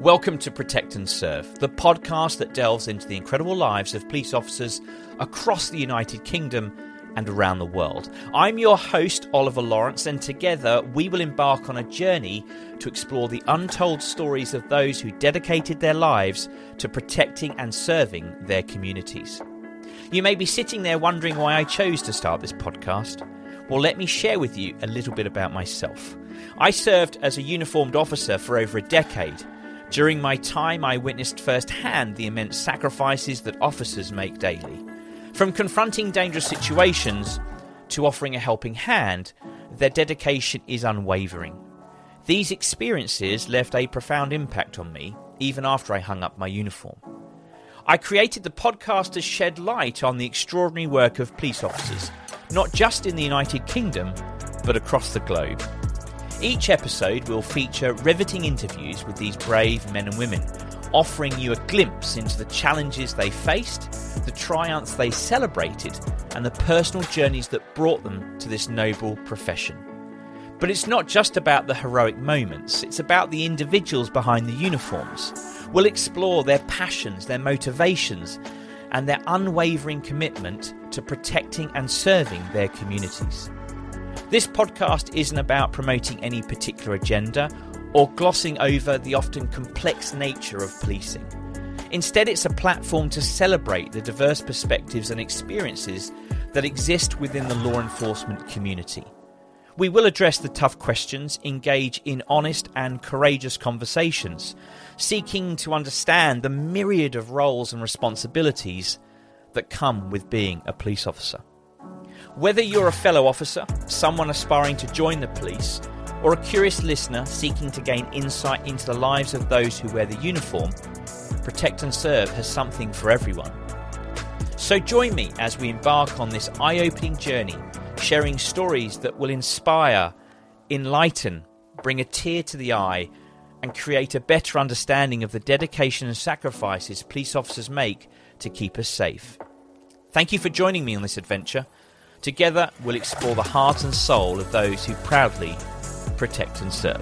Welcome to Protect and Serve, the podcast that delves into the incredible lives of police officers across the United Kingdom and around the world. I'm your host, Oliver Lawrence, and together we will embark on a journey to explore the untold stories of those who dedicated their lives to protecting and serving their communities. You may be sitting there wondering why I chose to start this podcast. Well, let me share with you a little bit about myself. I served as a uniformed officer for over a decade during my time, I witnessed firsthand the immense sacrifices that officers make daily. From confronting dangerous situations to offering a helping hand, their dedication is unwavering. These experiences left a profound impact on me even after I hung up my uniform. I created the podcast to shed light on the extraordinary work of police officers, not just in the United Kingdom, but across the globe. Each episode will feature riveting interviews with these brave men and women, offering you a glimpse into the challenges they faced, the triumphs they celebrated, and the personal journeys that brought them to this noble profession. But it's not just about the heroic moments, it's about the individuals behind the uniforms. We'll explore their passions, their motivations, and their unwavering commitment to protecting and serving their communities. This podcast isn't about promoting any particular agenda or glossing over the often complex nature of policing. Instead, it's a platform to celebrate the diverse perspectives and experiences that exist within the law enforcement community. We will address the tough questions, engage in honest and courageous conversations, seeking to understand the myriad of roles and responsibilities that come with being a police officer. Whether you're a fellow officer, someone aspiring to join the police, or a curious listener seeking to gain insight into the lives of those who wear the uniform, Protect and Serve has something for everyone. So join me as we embark on this eye opening journey, sharing stories that will inspire, enlighten, bring a tear to the eye, and create a better understanding of the dedication and sacrifices police officers make to keep us safe. Thank you for joining me on this adventure. Together, we'll explore the heart and soul of those who proudly protect and serve.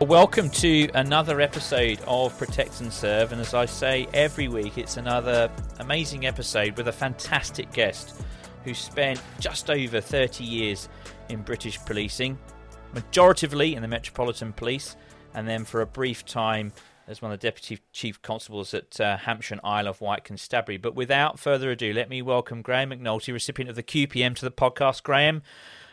Welcome to another episode of Protect and Serve, and as I say every week, it's another amazing episode with a fantastic guest who spent just over 30 years in British policing, majoritively in the Metropolitan Police, and then for a brief time as one of the deputy chief constables at uh, Hampshire and Isle of Wight Constabulary. But without further ado, let me welcome Graham McNulty, recipient of the QPM, to the podcast. Graham,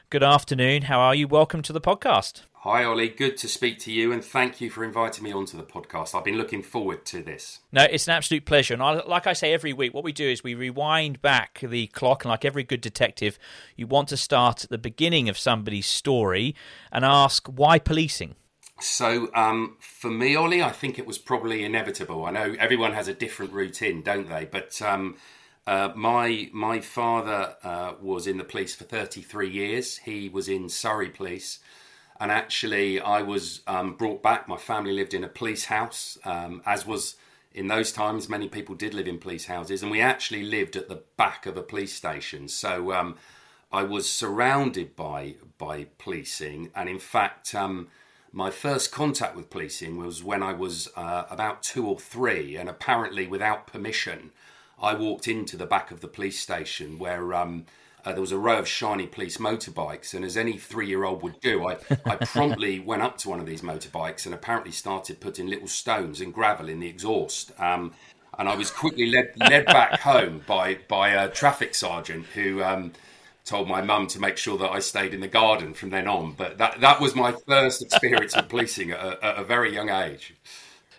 good afternoon. How are you? Welcome to the podcast. Hi, Ollie. Good to speak to you, and thank you for inviting me onto the podcast. I've been looking forward to this. No, it's an absolute pleasure. And I, like I say every week, what we do is we rewind back the clock, and like every good detective, you want to start at the beginning of somebody's story and ask why policing. So um, for me, Ollie, I think it was probably inevitable. I know everyone has a different routine, don't they? But um, uh, my my father uh, was in the police for 33 years. He was in Surrey Police, and actually, I was um, brought back. My family lived in a police house, um, as was in those times. Many people did live in police houses, and we actually lived at the back of a police station. So um, I was surrounded by by policing, and in fact um, my first contact with policing was when I was uh, about two or three, and apparently without permission, I walked into the back of the police station where um, uh, there was a row of shiny police motorbikes, and as any three-year-old would do, I, I promptly went up to one of these motorbikes and apparently started putting little stones and gravel in the exhaust. Um, and I was quickly led led back home by by a traffic sergeant who um, told my mum to make sure that I stayed in the garden from then on. But that that was my first experience of policing at a, at a very young age.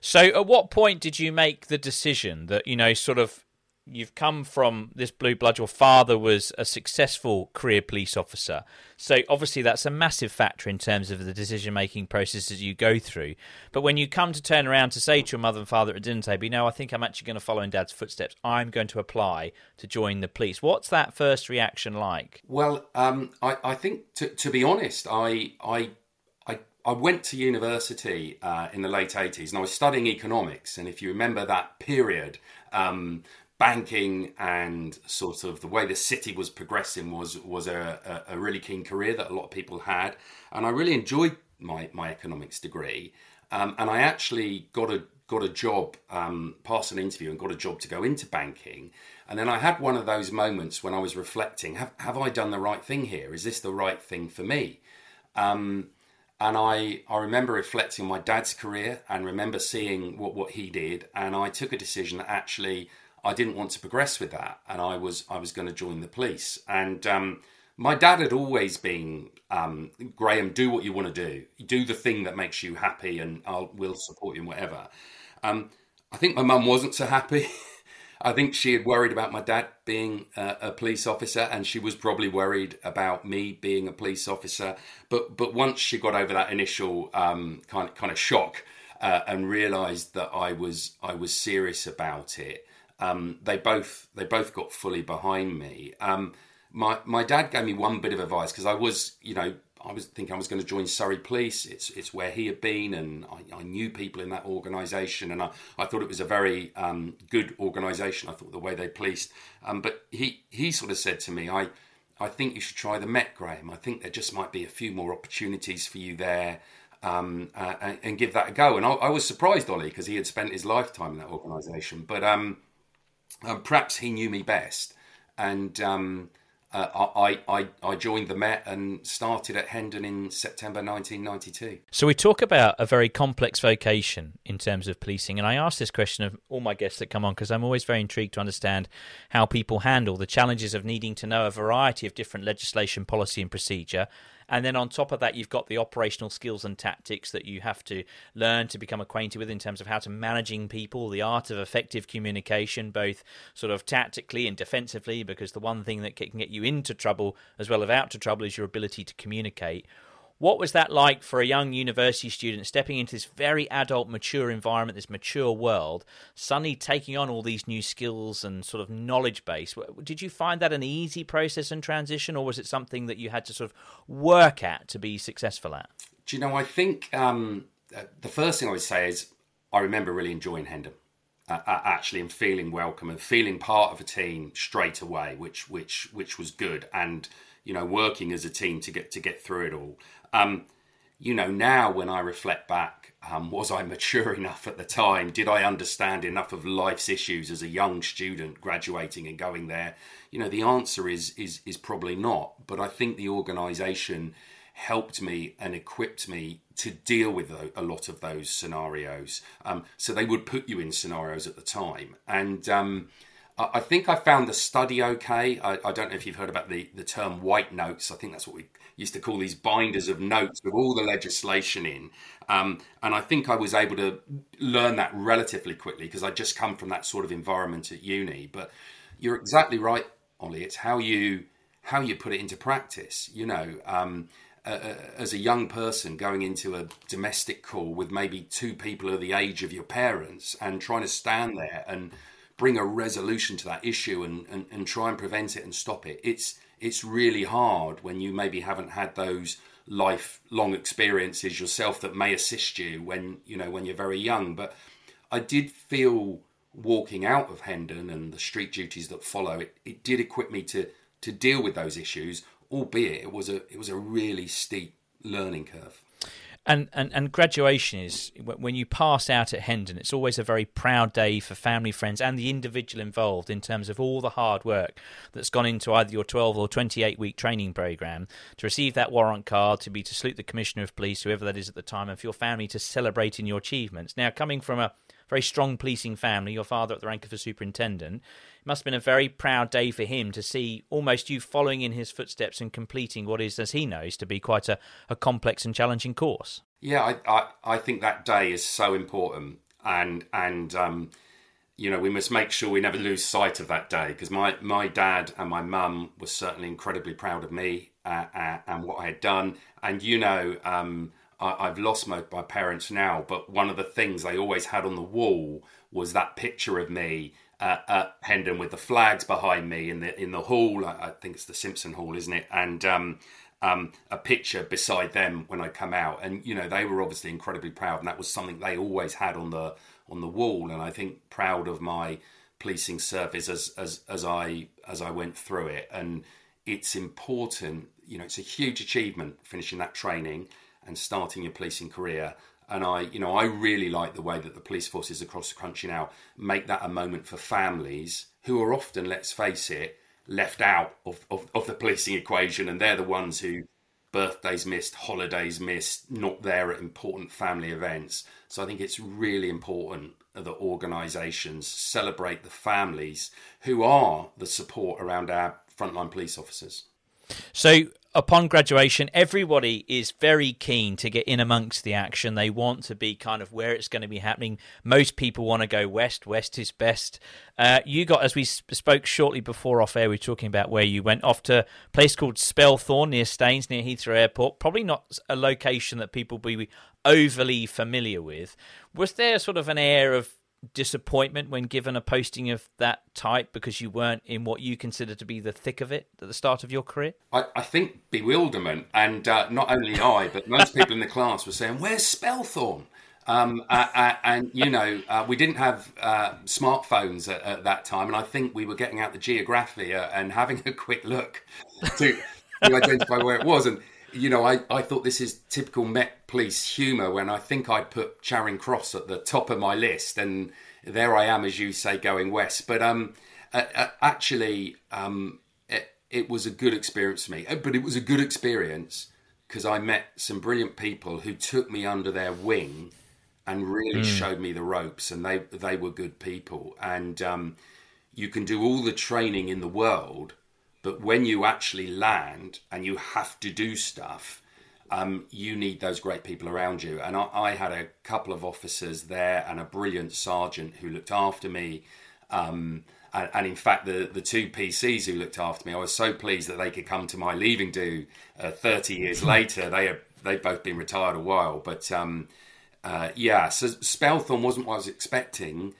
So, at what point did you make the decision that you know, sort of, you've come from this blue blood. Your father was a successful career police officer, so obviously that's a massive factor in terms of the decision making processes you go through. But when you come to turn around to say to your mother and father at dinner table, you know, I think I'm actually going to follow in Dad's footsteps. I'm going to apply to join the police. What's that first reaction like? Well, um, I, I, think to, to be honest, I I I went to university uh, in the late 80s and I was studying economics. And if you remember that period, um, banking and sort of the way the city was progressing was, was a, a, really keen career that a lot of people had. And I really enjoyed my, my economics degree. Um, and I actually got a got a job, um, passed an interview, and got a job to go into banking. And then I had one of those moments when I was reflecting: Have, have I done the right thing here? Is this the right thing for me? Um, and I, I remember reflecting on my dad's career and remember seeing what, what he did. And I took a decision that actually I didn't want to progress with that. And I was, I was going to join the police. And um, my dad had always been, um, Graham, do what you want to do. Do the thing that makes you happy and I'll, we'll support you in whatever. Um, I think my mum wasn't so happy. I think she had worried about my dad being a, a, police officer, and she was probably worried about me being a police officer. But but once she got over that initial um, kind kind of shock uh, and realised that I was I was serious about it, um, they both they both got fully behind me. Um, my my dad gave me one bit of advice because I was you know I was thinking I was going to join Surrey Police. It's it's where he had been, and I, I knew people in that organisation, and I, I thought it was a very um, good organisation. I thought the way they policed, um, but he he sort of said to me, I I think you should try the Met, Graham. I think there just might be a few more opportunities for you there. Um, uh, and, and, give that a go. And I, I was surprised, Ollie, because he had spent his lifetime in that organisation. But um, um, perhaps he knew me best, and um, uh, I, I, I joined the Met and started at Hendon in September 1992. So we talk about a very complex vocation in terms of policing, and I ask this question of all my guests that come on because I'm always very intrigued to understand how people handle the challenges of needing to know a variety of different legislation, policy, and procedure and then on top of that, you've got the operational skills and tactics that you have to learn to become acquainted with in terms of how to managing people, the art of effective communication, both sort of tactically and defensively, because the one thing that can get you into trouble as well as out to trouble is your ability to communicate. What was that like for a young university student stepping into this very adult, mature environment, this mature world, suddenly taking on all these new skills and sort of knowledge base? Did you find that an easy process and transition, or was it something that you had to sort of work at to be successful at? Do you know, I think um, uh, the first thing I would say is I remember really enjoying Hendon. Uh, uh, actually and feeling welcome and feeling part of a team straight away which which which was good and you know working as a team to get to get through it all um, you know, now when I reflect back, um, was I mature enough at the time? Did I understand enough of life's issues as a young student graduating and going there? You know, the answer is is is probably not. But I think the organisation helped me and equipped me to deal with a, lot of those scenarios. Um, so they would put you in scenarios at the time, and um, I think I found the study okay. I, I, don't know if you've heard about the, the term white notes. I think that's what we used to call these binders of notes with all the legislation in. Um, and I think I was able to learn that relatively quickly because I just come from that sort of environment at uni. But you're exactly right, Ollie. It's how you how you put it into practice. You know, um, as a young person going into a domestic call with maybe two people of the age of your parents and trying to stand there and bring a resolution to that issue and, and, and try and prevent it and stop it. It's it's really hard when you maybe haven't had those lifelong experiences yourself that may assist you when you know when you're very young. But I did feel walking out of Hendon and the street duties that follow it, it did equip me to to deal with those issues, albeit it was a it was a really steep learning curve. And, and and graduation is when you pass out at Hendon. It's always a very proud day for family, friends, and the individual involved in terms of all the hard work that's gone into either your 12 or 28 week training program to receive that warrant card, to be to salute the commissioner of police, whoever that is at the time, and for your family to celebrate in your achievements. Now, coming from a very strong policing family, your father at the rank of a superintendent, it must have been a very proud day for him to see almost you following in his footsteps and completing what is, as he knows, to be quite a, a complex and challenging course. Yeah, I, I, I think that day is so important, and and um, you know we must make sure we never lose sight of that day because my my dad and my mum were certainly incredibly proud of me uh, uh, and what I had done, and you know. Um, I, have lost my, my parents now, but one of the things they always had on the wall was that picture of me uh, at Hendon with the flags behind me in the in the hall. I, I think it's the Simpson Hall, isn't it? And um, um, a picture beside them when I come out, and you know they were obviously incredibly proud, and that was something they always had on the on the wall. And I think proud of my policing service as as as I as I went through it, and it's important. You know, it's a huge achievement finishing that training and starting your policing career. And I, you know, I really like the way that the police forces across the country now make that a moment for families who are often, let's face it, left out of, of, of the policing equation, and they're the ones who birthdays missed, holidays missed, not there at important family events. So I think it's really important that organisations celebrate the families who are the support around our frontline police officers. So upon graduation, everybody is very keen to get in amongst the action. They want to be kind of where it's going to be happening. Most people want to go west. West is best. Uh, you got, as we spoke shortly before off air, we were talking about where you went off to a place called Spelthorne near Staines, near Heathrow Airport. Probably not a location that people be overly familiar with. Was there sort of an air of disappointment when given a posting of that type because you weren't in what you consider to be the thick of it at the start of your career? I, I think bewilderment, and uh, not only I, but most people in the class were saying, "Where's Spelthorne?" Um, uh, uh, and you know, uh, we didn't have uh, smartphones at, at, that time, and I think we were getting out the Geographia and having a quick look to, to identify where it was. And you know, I, I thought this is typical Met Police humour when I think I'd put Charing Cross at the top of my list, and there I am, as you say, going west. But um, uh, uh, actually, um, it, it was a good experience for me. Uh, but it was a good experience because I met some brilliant people who took me under their wing and really mm. showed me the ropes, and they they were good people. And um, you can do all the training in the world but when you actually land and you have to do stuff, um, you need those great people around you. And I, I, had a couple of officers there and a brilliant sergeant who looked after me. Um, and, and, in fact, the, the two PCs who looked after me, I was so pleased that they could come to my leaving do uh, 30 years later. They have they've both been retired a while, but um, uh, yeah. So Spelthorne wasn't what I was expecting,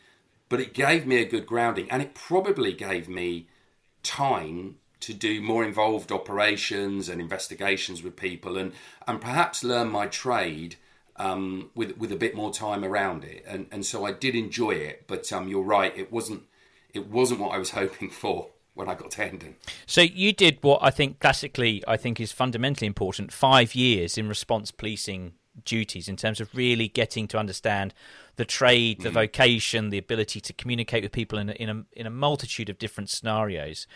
but it gave me a good grounding, and it probably gave me time to do more involved operations and investigations with people and, and perhaps learn my trade um, with, with a bit more time around it. And, and so I did enjoy it, but um, you're right, it wasn't, it wasn't what I was hoping for when I got to Hendon. So you did what I think classically I think is fundamentally important, five years in response policing duties in terms of really getting to understand the trade, the mm. vocation, the ability to communicate with people in a, in a, in a multitude of different scenarios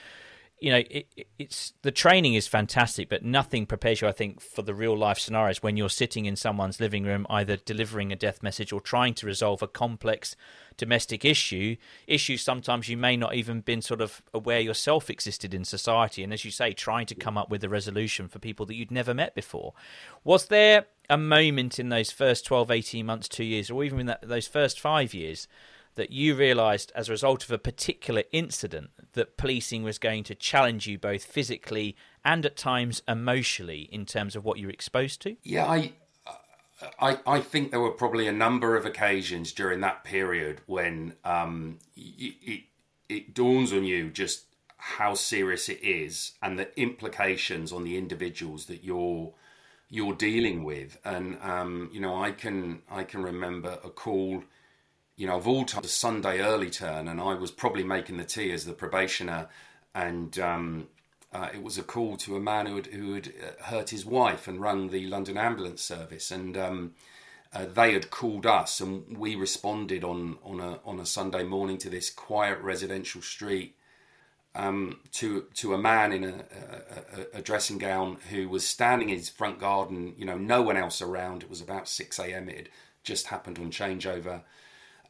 you know, it, it's the training is fantastic, but nothing prepares you, I think, for the real life scenarios when you're sitting in someone's living room, either delivering a death message or trying to resolve a complex domestic issue. Issues sometimes you may not even been sort of aware yourself existed in society, and as you say, trying to come up with a resolution for people that you'd never met before. Was there a moment in those first 12, 18 months, two years, or even in that, those first five years? That you realised as a result of a particular incident that policing was going to challenge you both physically and at times emotionally in terms of what you're exposed to? Yeah, I, I, I think there were probably a number of occasions during that period when um, it, it, it dawns on you just how serious it is and the implications on the individuals that you're you're dealing with. And um, you know, I can I can remember a call you know, of all times, a Sunday early turn, and I was probably making the tea as the probationer, and um, uh, it was a call to a man who had, who had uh, hurt his wife and run the London ambulance service, and um, uh, they had called us, and we responded on on a on a Sunday morning to this quiet residential street um, to to a man in a, a, a, dressing gown who was standing in his front garden. You know, no one else around. It was about six a.m. It had just happened on changeover,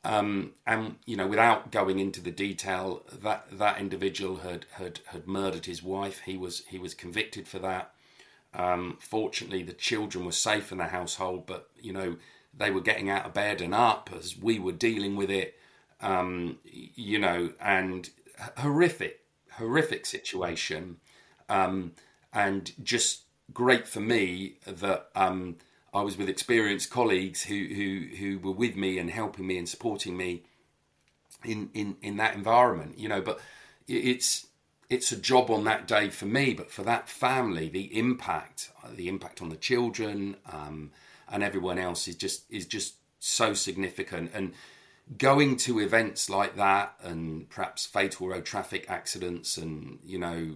um, and you know, without going into the detail, that that individual had had had murdered his wife. He was he was convicted for that. Um, fortunately, the children were safe in the household, but you know, they were getting out of bed and up as we were dealing with it. Um, you know, and horrific horrific situation, um, and just great for me that um, I was with experienced colleagues who, who who were with me and helping me and supporting me in in in that environment. You know, but it's it's a job on that day for me, but for that family, the impact, the impact on the children um, and everyone else is just is just so significant. And going to events like that and perhaps fatal road traffic accidents and you know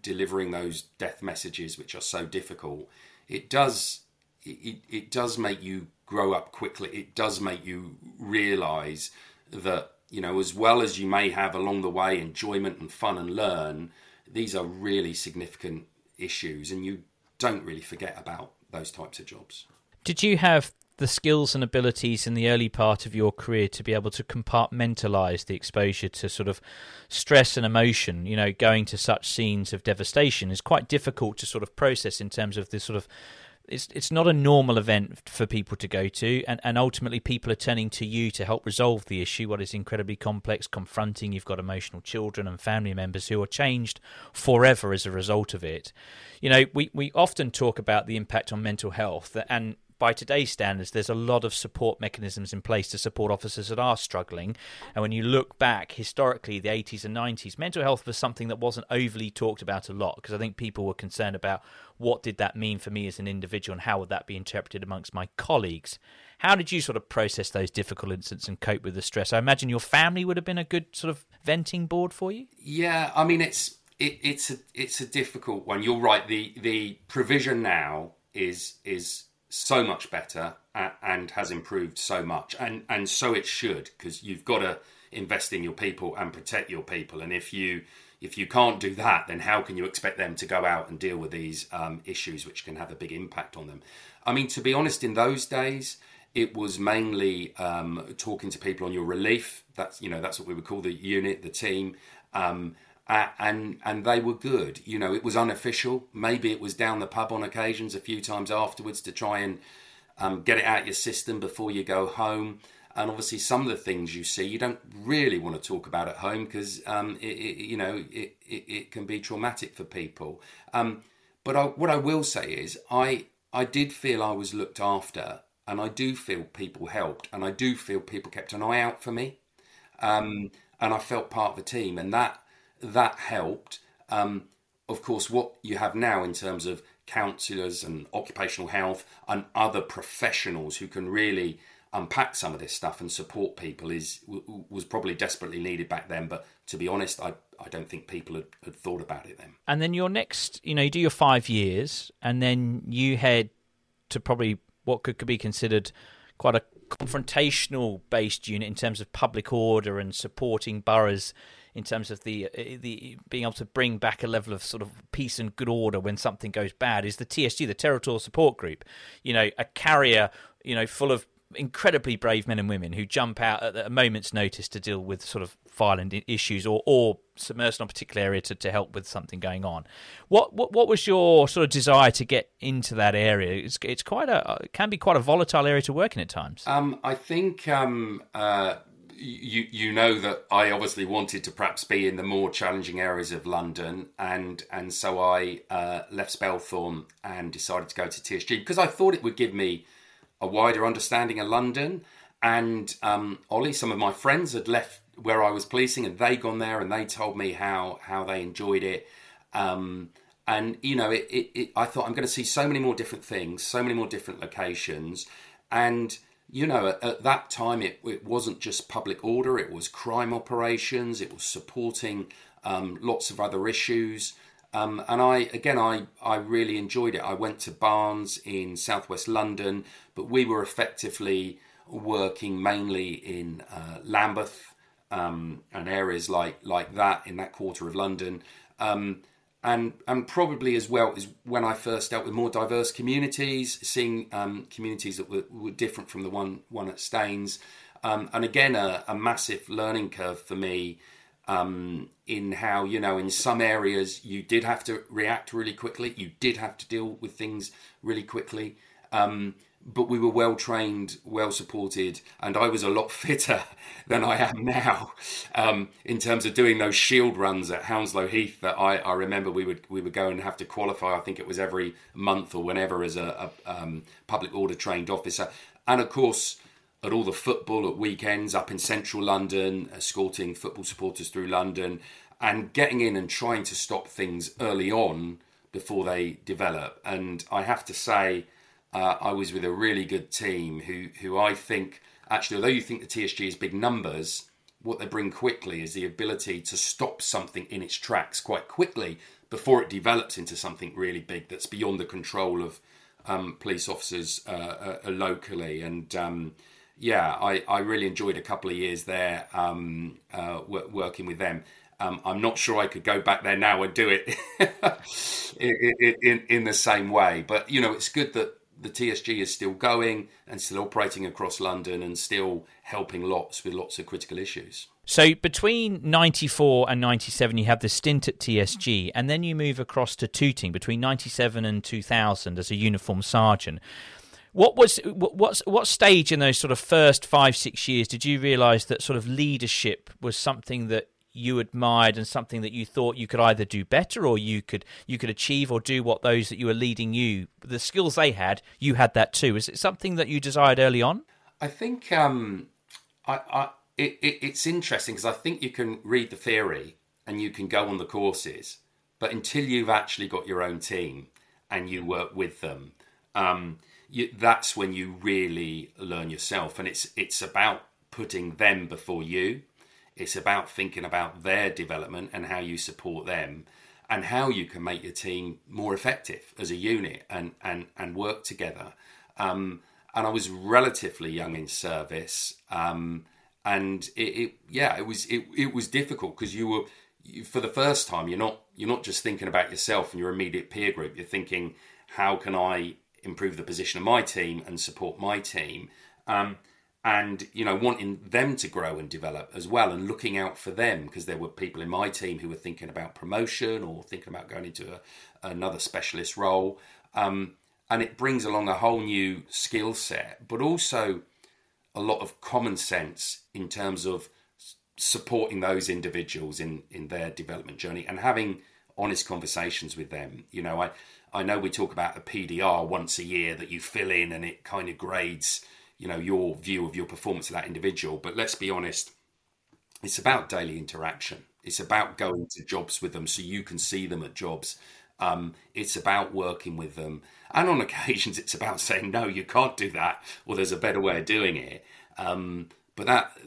delivering those death messages which are so difficult it does it, it does make you grow up quickly. It does make you realize that you know as well as you may have along the way enjoyment and fun and learn these are really significant issues and you don't really forget about those types of jobs. Did you have the skills and abilities in the early part of your career to be able to compartmentalize the exposure to sort of stress and emotion? You know going to such scenes of devastation is quite difficult to sort of process in terms of this sort of it's it's not a normal event for people to go to and, and ultimately people are turning to you to help resolve the issue what is incredibly complex confronting you've got emotional children and family members who are changed forever as a result of it. You know we, we often talk about the impact on mental health and by today's standards, there's a lot of support mechanisms in place to support officers that are struggling. And when you look back historically, the 80s and 90s, mental health was something that wasn't overly talked about a lot because I think people were concerned about what did that mean for me as an individual and how would that be interpreted amongst my colleagues. How did you sort of process those difficult incidents and cope with the stress? I imagine your family would have been a good sort of venting board for you. Yeah, I mean it's it, it's a it's a difficult one. You're right. The the provision now is is so much better and has improved so much, and and so it should because you've got to invest in your people and protect your people, and if you if you can't do that, then how can you expect them to go out and deal with these um, issues, which can have a big impact on them? I mean, to be honest, in those days, it was mainly um, talking to people on your relief. That's you know that's what we would call the unit, the team. Um, uh, and and they were good. You know, it was unofficial. Maybe it was down the pub on occasions a few times afterwards to try and um, get it out your system before you go home. And obviously, some of the things you see you don't really want to talk about at home because um, it, it, you know it, it, it, can be traumatic for people. Um, but I, what I will say is, I I did feel I was looked after, and I do feel people helped, and I do feel people kept an eye out for me, um, and I felt part of the team, and that that helped. Um, of course, what you have now in terms of counsellors and occupational health and other professionals who can really unpack some of this stuff and support people is was probably desperately needed back then. But to be honest, I I don't think people had, had thought about it then. And then your next, you know, you do your five years, and then you head to probably what could, could be considered quite a confrontational based unit in terms of public order and supporting boroughs in terms of the uh, the being able to bring back a level of sort of peace and good order when something goes bad is the TSG, the Territorial Support Group. You know, a carrier, you know, full of incredibly brave men and women who jump out at a moment's notice to deal with sort of violent issues or or submerged in a particular area to, to help with something going on. What, what what was your sort of desire to get into that area? It's it's quite a it can be quite a volatile area to work in at times. Um, I think um, uh, you you know that I obviously wanted to perhaps be in the more challenging areas of London, and and so I uh, left Spelthorne and decided to go to TSG because I thought it would give me a wider understanding of London. And um, Ollie, some of my friends had left where I was policing, and they gone there, and they told me how how they enjoyed it. Um, and you know, it, it, it, I thought I'm going to see so many more different things, so many more different locations, and you know, at, at that time, it, it, wasn't just public order, it was crime operations, it was supporting um, lots of other issues. Um, and I, again, I, I really enjoyed it. I went to Barnes in southwest London, but we were effectively working mainly in uh, Lambeth um, and areas like, like that in that quarter of London. Um, and, and probably as well is when I first dealt with more diverse communities, seeing um, communities that were, were, different from the one, one at Staines. Um, and again, a, a massive learning curve for me um, in how you know in some areas you did have to react really quickly you did have to deal with things really quickly um, but we were well trained well supported and i was a lot fitter than i am now um, in terms of doing those shield runs at hounslow heath that i, I remember we would we would go and have to qualify i think it was every month or whenever as a, a um, public order trained officer and of course at all the football at weekends up in central London, escorting football supporters through London, and getting in and trying to stop things early on before they develop. And I have to say, uh, I was with a really good team who, who I think, actually, although you think the TSG is big numbers, what they bring quickly is the ability to stop something in its tracks quite quickly before it develops into something really big that's beyond the control of um, police officers uh, uh, locally. And um, yeah, I, I really enjoyed a couple of years there um, uh, working with them. Um, I'm not sure I could go back there now and do it in, in, in, the same way. But, you know, it's good that the TSG is still going and still operating across London and still helping lots with lots of critical issues. So between 94 and 97, you have the stint at TSG, and then you move across to Tooting between 97 and 2000 as a uniform sergeant. What was what's what stage in those sort of first five six years did you realise that sort of leadership was something that you admired and something that you thought you could either do better or you could you could achieve or do what those that you were leading you the skills they had you had that too. Is it something that you desired early on? I think um i i it, it, it's interesting because i think you can read the theory and you can go on the courses but until you've actually got your own team and you work with them um you, that's when you really learn yourself, and it's it's about putting them before you. It's about thinking about their development and how you support them, and how you can make your team more effective as a unit and and and work together. Um, and I was relatively young in service, um, and it, it, yeah, it was it, it was difficult because you were you, for the first time you're not you're not just thinking about yourself and your immediate peer group. You're thinking, how can I improve the position of my team and support my team. Um, and you know wanting them to grow and develop as well and looking out for them because there were people in my team who were thinking about promotion or thinking about going into a, another specialist role. Um, and it brings along a whole new skill set but also a lot of common sense in terms of supporting those individuals in in their development journey and having honest conversations with them. You know i I know we talk about a PDR once a year that you fill in and it kind of grades, you know, your view of your performance of that individual. But let's be honest, it's about daily interaction. It's about going to jobs with them so you can see them at jobs. Um, it's about working with them. And on occasions, it's about saying, no, you can't do that, or there's a better way of doing it. Um, but that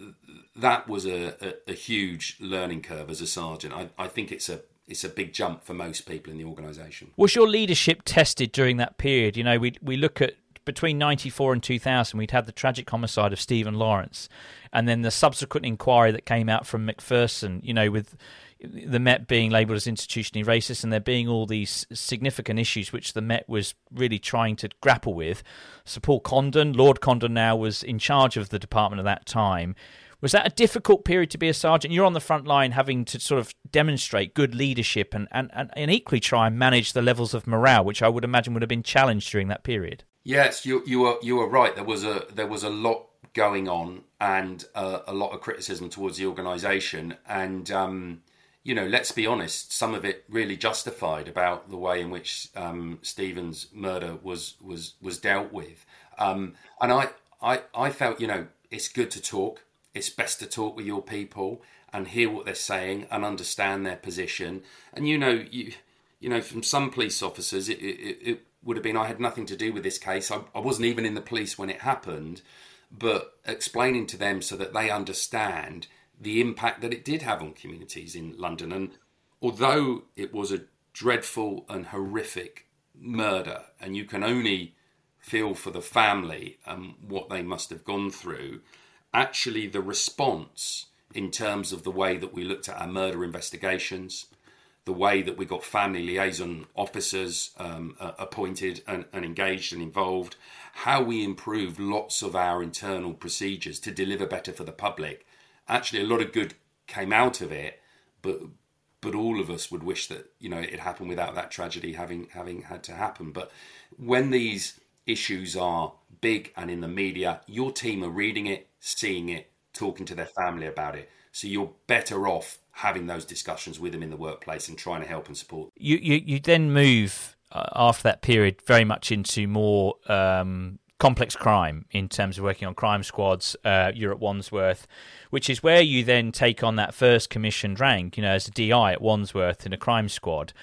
that was a, a, a, huge learning curve as a sergeant. I, I think it's a it's a big jump for most people in the organisation. Was your leadership tested during that period? You know, we we look at between 94 and 2000 we'd had the tragic homicide of Stephen Lawrence and then the subsequent inquiry that came out from Macpherson, you know with the Met being labelled as institutionally racist and there being all these significant issues which the Met was really trying to grapple with. Sir Paul Condon, Lord Condon now was in charge of the department at that time. Was that a difficult period to be a sergeant? You're on the front line having to sort of demonstrate good leadership and, and, and, and equally try and manage the levels of morale, which I would imagine would have been challenged during that period. Yes, you you were you were right. There was a there was a lot going on and uh, a lot of criticism towards the organisation, and um, you know, let's be honest, some of it really justified about the way in which um, Stephen's murder was was was dealt with. Um, and I, I I felt you know it's good to talk it's best to talk with your people and hear what they're saying and understand their position. And you know, you you know, from some police officers, it, it, it would have been I had nothing to do with this case. I, I wasn't even in the police when it happened, but explaining to them so that they understand the impact that it did have on communities in London. And although it was a dreadful and horrific murder, and you can only feel for the family and what they must have gone through. Actually, the response in terms of the way that we looked at our murder investigations, the way that we got family liaison officers um, uh, appointed and, and, engaged and involved, how we improved lots of our internal procedures to deliver better for the public. Actually, a lot of good came out of it, but but all of us would wish that you know it happened without that tragedy having having had to happen. But when these issues are big and in the media, your team are reading it, seeing it, talking to their family about it. So you're better off having those discussions with them in the workplace and trying to help and support. You you, you then move uh, after that period very much into more um, complex crime in terms of working on crime squads. Uh, you're at Wandsworth, which is where you then take on that first commissioned rank, you know, as a DI at Wandsworth in a crime squad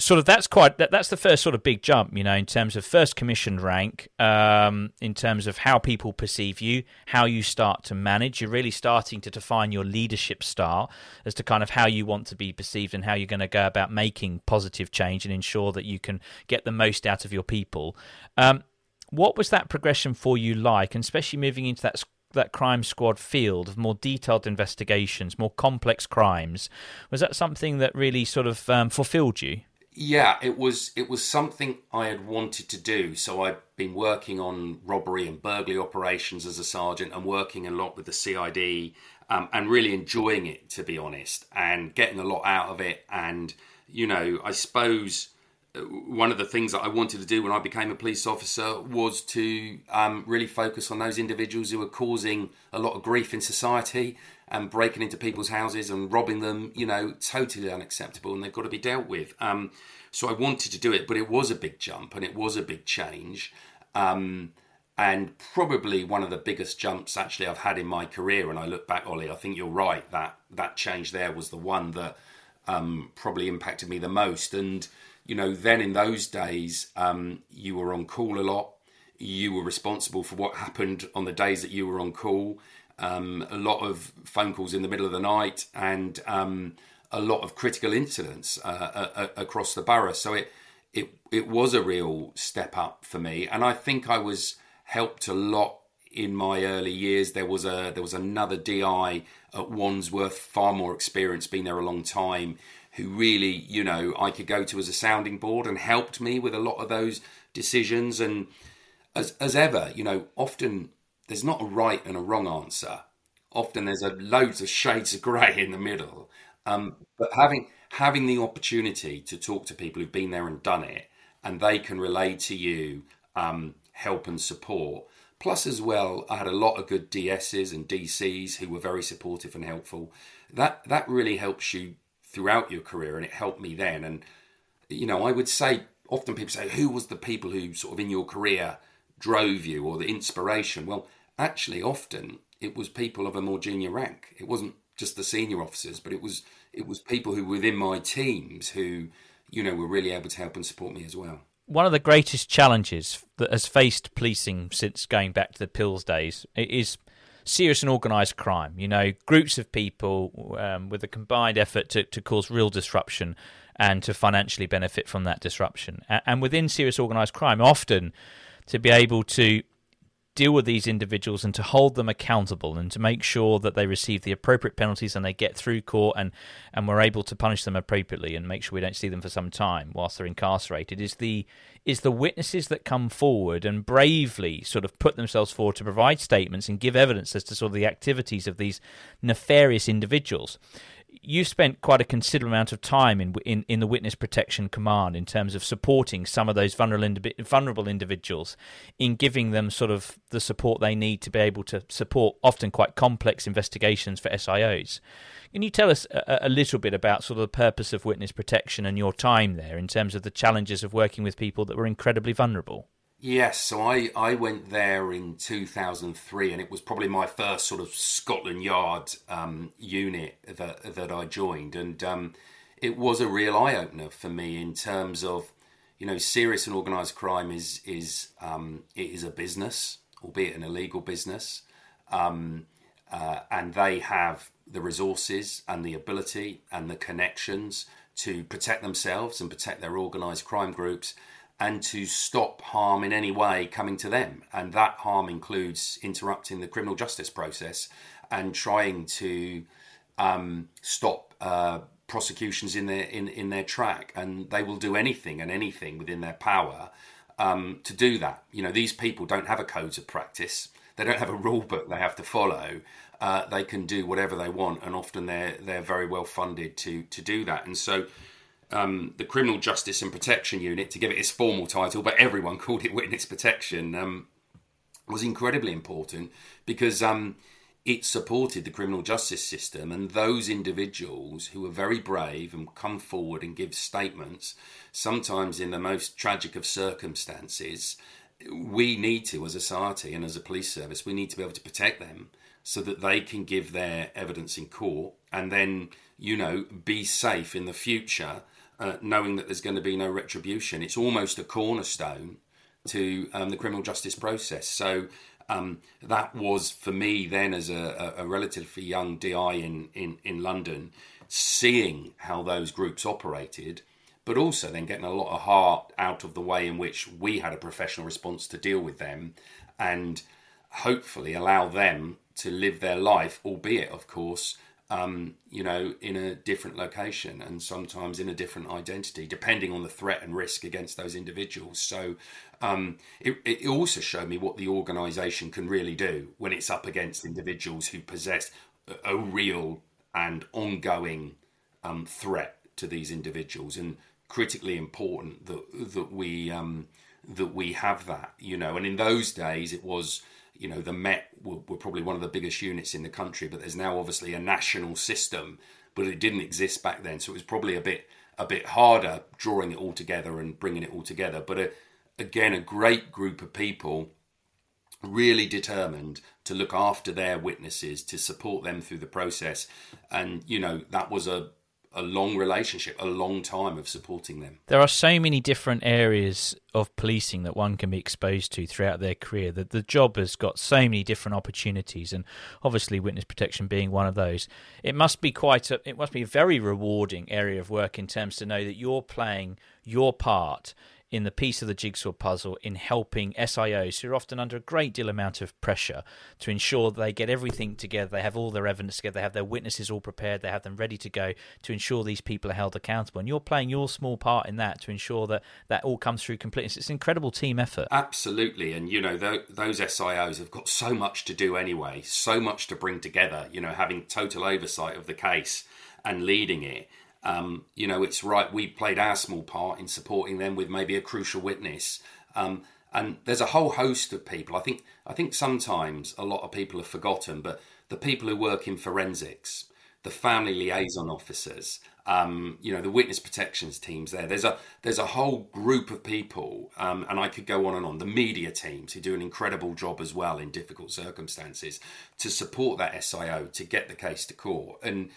sort of that's quite that, that's the first sort of big jump you know in terms of first commissioned rank um, in terms of how people perceive you how you start to manage. You're really starting to define your leadership style as to kind of how you want to be perceived and how you're going to go about making positive change and ensure that you can get the most out of your people. Um, what was that progression for you like and especially moving into that that crime squad field of more detailed investigations, more complex crimes, was that something that really sort of um, fulfilled you? Yeah, it was it was something I had wanted to do. So I'd been working on robbery and burglary operations as a sergeant and working a lot with the CID um, and really enjoying it to be honest and getting a lot out of it. And you know, I suppose one of the things that I wanted to do when I became a police officer was to um, really focus on those individuals who were causing a lot of grief in society and breaking into people's houses and robbing them, you know, totally unacceptable and they've got to be dealt with. Um, so I wanted to do it, but it was a big jump and it was a big change. Um, and probably one of the biggest jumps actually I've had in my career. And I look back, Ollie, I think you're right that that change there was the one that um, probably impacted me the most. And you know, then in those days, um, you were on call a lot. You were responsible for what happened on the days that you were on call um, a lot of phone calls in the middle of the night, and um, a lot of critical incidents uh, across the borough. So it it it was a real step up for me, and I think I was helped a lot in my early years. There was a there was another DI at Wandsworth, far more experienced, been there a long time, who really you know I could go to as a sounding board and helped me with a lot of those decisions. And as as ever, you know, often there's not a right and a wrong answer. Often there's a loads of shades of grey in the middle. Um, but having having the opportunity to talk to people who've been there and done it, and they can relay to you um, help and support. Plus, as well, I had a lot of good DSs and DCs who were very supportive and helpful. That that really helps you throughout your career, and it helped me then. And you know, I would say often people say, "Who was the people who sort of in your career drove you or the inspiration?" Well, actually often it was people of a more junior rank. It wasn't just the senior officers, but it was it was people who within my teams who you know were really able to help and support me as well. One of the greatest challenges that has faced policing since going back to the Peel's days is serious and organised crime. You know, groups of people um, with a combined effort to, to cause real disruption and to financially benefit from that disruption. And within serious organised crime, often to be able to deal with these individuals and to hold them accountable and to make sure that they receive the appropriate penalties and they get through court and, and we're able to punish them appropriately and make sure we don't see them for some time whilst they're incarcerated is the is the witnesses that come forward and bravely sort of put themselves forward to provide statements and give evidence as to sort of the activities of these nefarious individuals you've spent quite a considerable amount of time in, in, in the Witness Protection Command in terms of supporting some of those vulnerable, vulnerable individuals in giving them sort of the support they need to be able to support often quite complex investigations for SIOs. Can you tell us a, a little bit about sort of the purpose of witness protection and your time there in terms of the challenges of working with people that were incredibly vulnerable? Yes, so I, I went there in 2003, and it was probably my first sort of Scotland Yard um, unit that that I joined, and um, it was a real eye opener for me in terms of, you know, serious and organised crime is is um, it is a business, albeit an illegal business, um, uh, and they have the resources and the ability and the connections to protect themselves and protect their organised crime groups and to stop harm in any way coming to them. And that harm includes interrupting the criminal justice process and trying to um, stop uh, prosecutions in their in, in their track. And they will do anything and anything within their power um, to do that. You know, these people don't have a code of practice. They don't have a rule book they have to follow. Uh, they can do whatever they want, and often they're they're very well funded to to do that. And so, um, the Criminal Justice and Protection Unit, to give it its formal title, but everyone called it Witness Protection, um, was incredibly important because um, it supported the criminal justice system and those individuals who were very brave and come forward and give statements, sometimes in the most tragic of circumstances. We need to, as a society and as a police service, we need to be able to protect them so that they can give their evidence in court and then, you know, be safe in the future uh, knowing that there's going to be no retribution. It's almost a cornerstone to um, the criminal justice process. So um, that was for me then, as a, a, relatively young DI in, in, in London, seeing how those groups operated, but also then getting a lot of heart out of the way in which we had a professional response to deal with them and hopefully allow them to live their life, albeit, of course, um, you know, in a different location and sometimes in a different identity, depending on the threat and risk against those individuals. So um, it, it, also showed me what the organisation can really do when it's up against individuals who possess a, a real and ongoing um, threat to these individuals, and critically important that that we um, that we have that, you know. And in those days, it was you know, the Met were, were, probably one of the biggest units in the country, but there's now obviously a national system, but it didn't exist back then, so it was probably a bit a bit harder drawing it all together and bringing it all together. But a, uh, again, a great group of people really determined to look after their witnesses, to support them through the process, and you know that was a a long relationship, a long time of supporting them. There are so many different areas of policing that one can be exposed to throughout their career. That the job has got so many different opportunities, and obviously witness protection being one of those. It must be quite a, it must be a very rewarding area of work in terms to know that you're playing your part in the piece of the jigsaw puzzle in helping SIOs who are often under a great deal amount of pressure to ensure they get everything together, they have all their evidence together, they have their witnesses all prepared, they have them ready to go to ensure these people are held accountable. And you're playing your small part in that to ensure that that all comes through completeness. It's an incredible team effort. Absolutely. And, you know, those SIOs have got so much to do anyway, so much to bring together, you know, having total oversight of the case and leading it um, you know, it's right. We played our small part in supporting them with maybe a crucial witness. Um, and there's a whole host of people. I think I think sometimes a lot of people have forgotten, but the people who work in forensics, the family liaison officers, um, you know, the witness protections teams. There, there's a there's a whole group of people, um, and I could go on and on. The media teams who do an incredible job as well in difficult circumstances to support that SIO to get the case to court and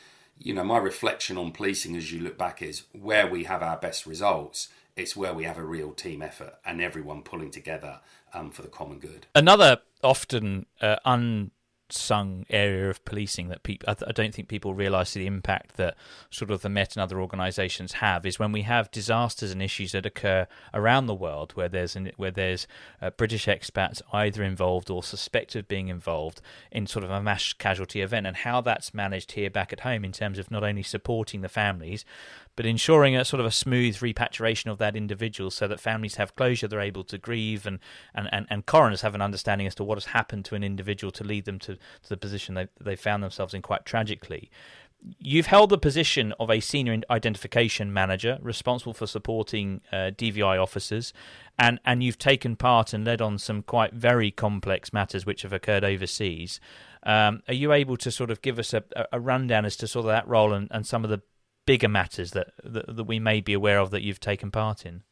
you know, my reflection on policing as you look back is where we have our best results, it's where we have a real team effort and everyone pulling together um, for the common good. Another often uh, un sung area of policing that people I, I, don't think people realize the impact that sort of the Met and other organizations have is when we have disasters and issues that occur around the world where there's an, where there's uh, British expats either involved or suspected of being involved in sort of a mass casualty event and how that's managed here back at home in terms of not only supporting the families but ensuring a sort of a smooth repatriation of that individual so that families have closure, they're able to grieve, and, and, and, and coroners have an understanding as to what has happened to an individual to lead them to, to the position they, they found themselves in quite tragically. You've held the position of a senior identification manager responsible for supporting uh, DVI officers, and, and you've taken part and led on some quite very complex matters which have occurred overseas. Um, are you able to sort of give us a, a rundown as to sort of that role and, and some of the bigger matters that, that, that we may be aware of that you've taken part in?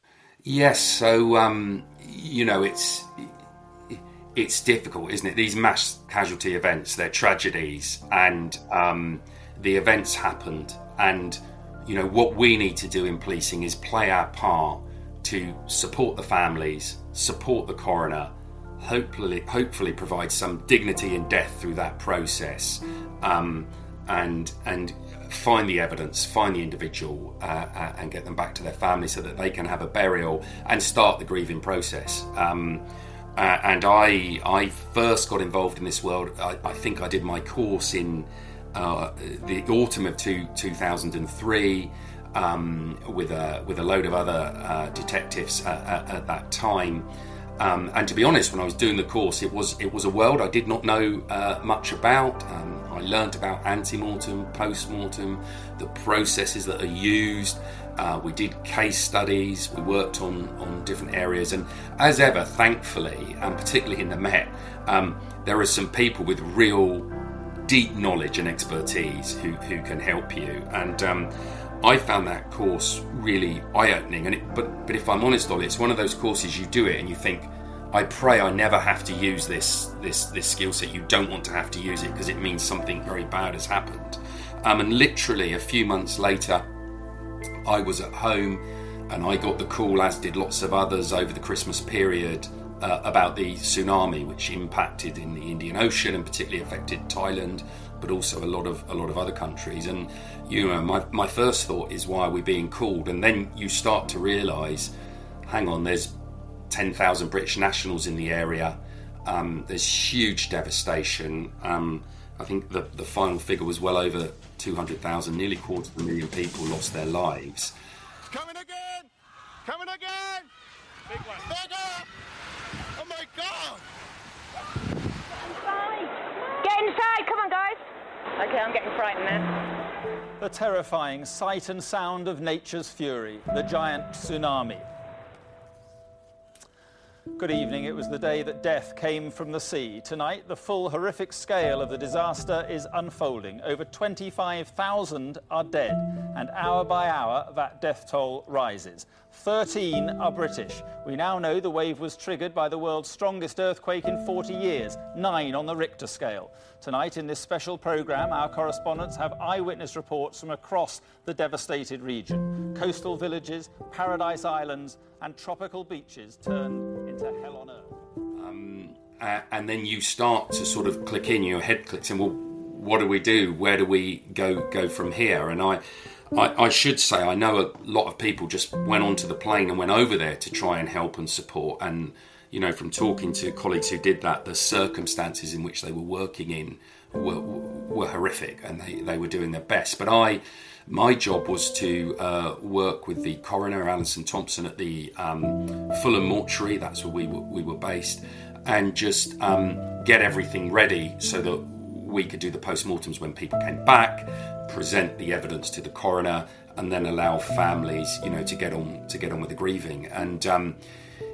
Yes, so um, you know it's it's difficult, isn't it? These mass casualty events, they're tragedies, and um, the events happened, and you know what we need to do in policing is play our part to support the families, support the coroner, hopefully hopefully provide some dignity in death through that process, um, and and find the evidence, find the individual, uh, uh, and get them back to their family so that they can have a burial and start the grieving process. Um, uh, and I, I first got involved in this world. I, I think I did my course in uh, the autumn of two, 2003 um, with a with a load of other uh, detectives at, at, that time. Um, and to be honest, when I was doing the course, it was it was a world I did not know uh, much about. Um, I learnt about ante-mortem, post-mortem, the processes that are used. Uh, we did case studies. We worked on on different areas, and as ever, thankfully, and particularly in the Met, um, there are some people with real deep knowledge and expertise who, who can help you. And um, I found that course really eye-opening. And it, but but if I'm honest, Ollie, it's one of those courses you do it and you think, I pray I never have to use this this this skill set. You don't want to have to use it because it means something very bad has happened. Um, and literally a few months later, I was at home and I got the call, as did lots of others over the Christmas period, uh, about the tsunami which impacted in the Indian Ocean and particularly affected Thailand, but also a lot of a lot of other countries. And you know, my, my first thought is why are we being called? And then you start to realise, hang on, there's 10,000 British nationals in the area. Um, there's huge devastation. Um, I think the, the final figure was well over 200,000, nearly quarter of a million people lost their lives. Coming again! Coming again! Big one. Bigger! Oh my God! Inside! Get inside! Come on, guys! Okay, I'm getting frightened now. The terrifying sight and sound of nature's fury, the giant tsunami. Good evening. It was the day that death came from the sea. Tonight, the full horrific scale of the disaster is unfolding. Over 25,000 are dead, and hour by hour, that death toll rises. 13 are British. We now know the wave was triggered by the world's strongest earthquake in 40 years, nine on the Richter scale. Tonight, in this special programme, our correspondents have eyewitness reports from across the devastated region. Coastal villages, paradise islands, and tropical beaches turned into hell on earth. Um, uh, and then you start to sort of click in, your head clicks and well, what do we do? Where do we go go from here? And I, I, I, should say, I know a lot of people just went onto the plane and went over there to try and help and support. And, you know, from talking to colleagues who did that, the circumstances in which they were working in were, were horrific and they, they were doing their best. But I, my job was to uh, work with the coroner, Alison Thompson, at the um, Fulham Mortuary, that's where we were, we were based, and just um, get everything ready so that we could do the post-mortems when people came back present the evidence to the coroner, and then allow families, you know, to get on to get on with the grieving. And um,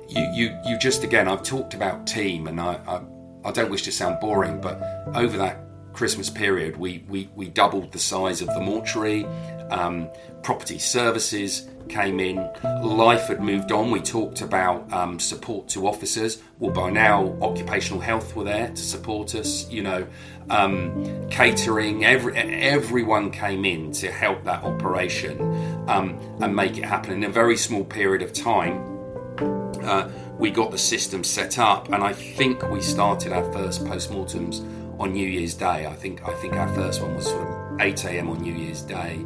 you, you, you just again, I've talked about team, and I, I, I don't wish to sound boring, but over that Christmas period, we, we, we doubled the size of the mortuary. Um, property services came in. Life had moved on. We talked about um, support to officers. Well, by now, occupational health were there to support us. You know, um, catering. Every everyone came in to help that operation um, and make it happen in a very small period of time. Uh, we got the system set up, and I think we started our first postmortems on New Year's Day. I think I think our first one was sort of 8 a.m. on New Year's Day,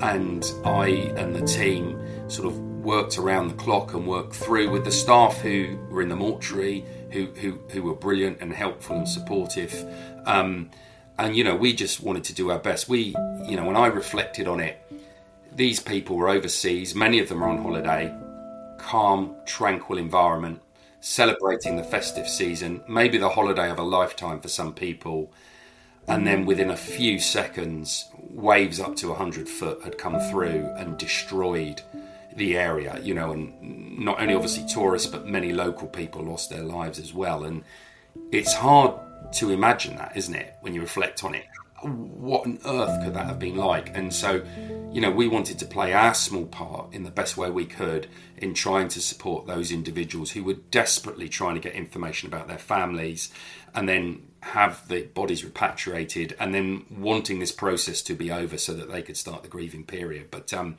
and I and the team sort of worked around the clock and worked through with the staff who were in the mortuary, who who, who were brilliant and helpful and supportive. Um, and you know, we just wanted to do our best. We, you know, when I reflected on it, these people were overseas. Many of them are on holiday, calm, tranquil environment, celebrating the festive season, maybe the holiday of a lifetime for some people. And then within a few seconds, waves up to 100 foot had come through and destroyed the area, you know, and not only obviously tourists, but many local people lost their lives as well. And it's hard to imagine that, isn't it, when you reflect on it? What on earth could that have been like? And so, you know, we wanted to play our small part in the best way we could in trying to support those individuals who were desperately trying to get information about their families and then have the bodies repatriated and then wanting this process to be over so that they could start the grieving period. But, um,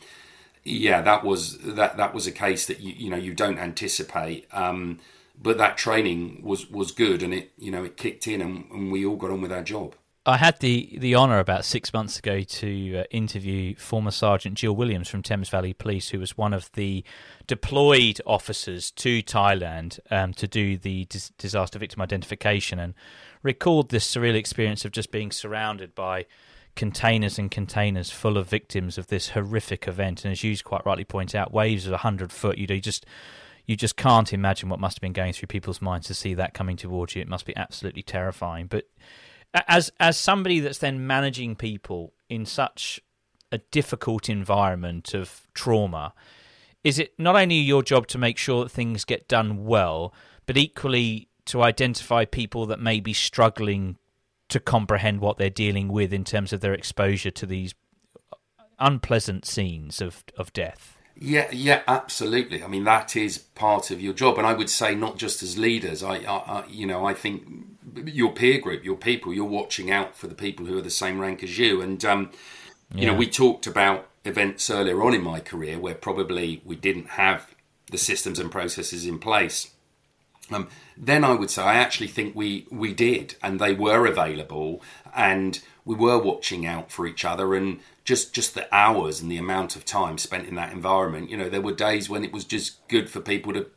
yeah, that was that that was a case that you you know you don't anticipate. Um, but that training was was good, and it you know it kicked in, and, and we all got on with our job. I had the, the honour about six months ago to uh, interview former Sergeant Jill Williams from Thames Valley Police, who was one of the deployed officers to Thailand um, to do the dis- disaster victim identification and recalled this surreal experience of just being surrounded by containers and containers full of victims of this horrific event. And as you quite rightly point out, waves of 100 foot, you, know, you just you just can't imagine what must have been going through people's minds to see that coming towards you. It must be absolutely terrifying. But as as somebody that's then managing people in such a difficult environment of trauma, is it not only your job to make sure that things get done well, but equally to identify people that may be struggling to comprehend what they're dealing with in terms of their exposure to these unpleasant scenes of of death? Yeah, yeah, absolutely. I mean, that is part of your job, and I would say not just as leaders. I, I, I, you know, I think your peer group, your people, you're watching out for the people who are the same rank as you. And um, you know, we talked about events earlier on in my career where probably we didn't have the systems and processes in place. Um, then I would say I actually think we we did, and they were available, and we were watching out for each other, and just just the hours and the amount of time spent in that environment. You know, there were days when it was just good for people to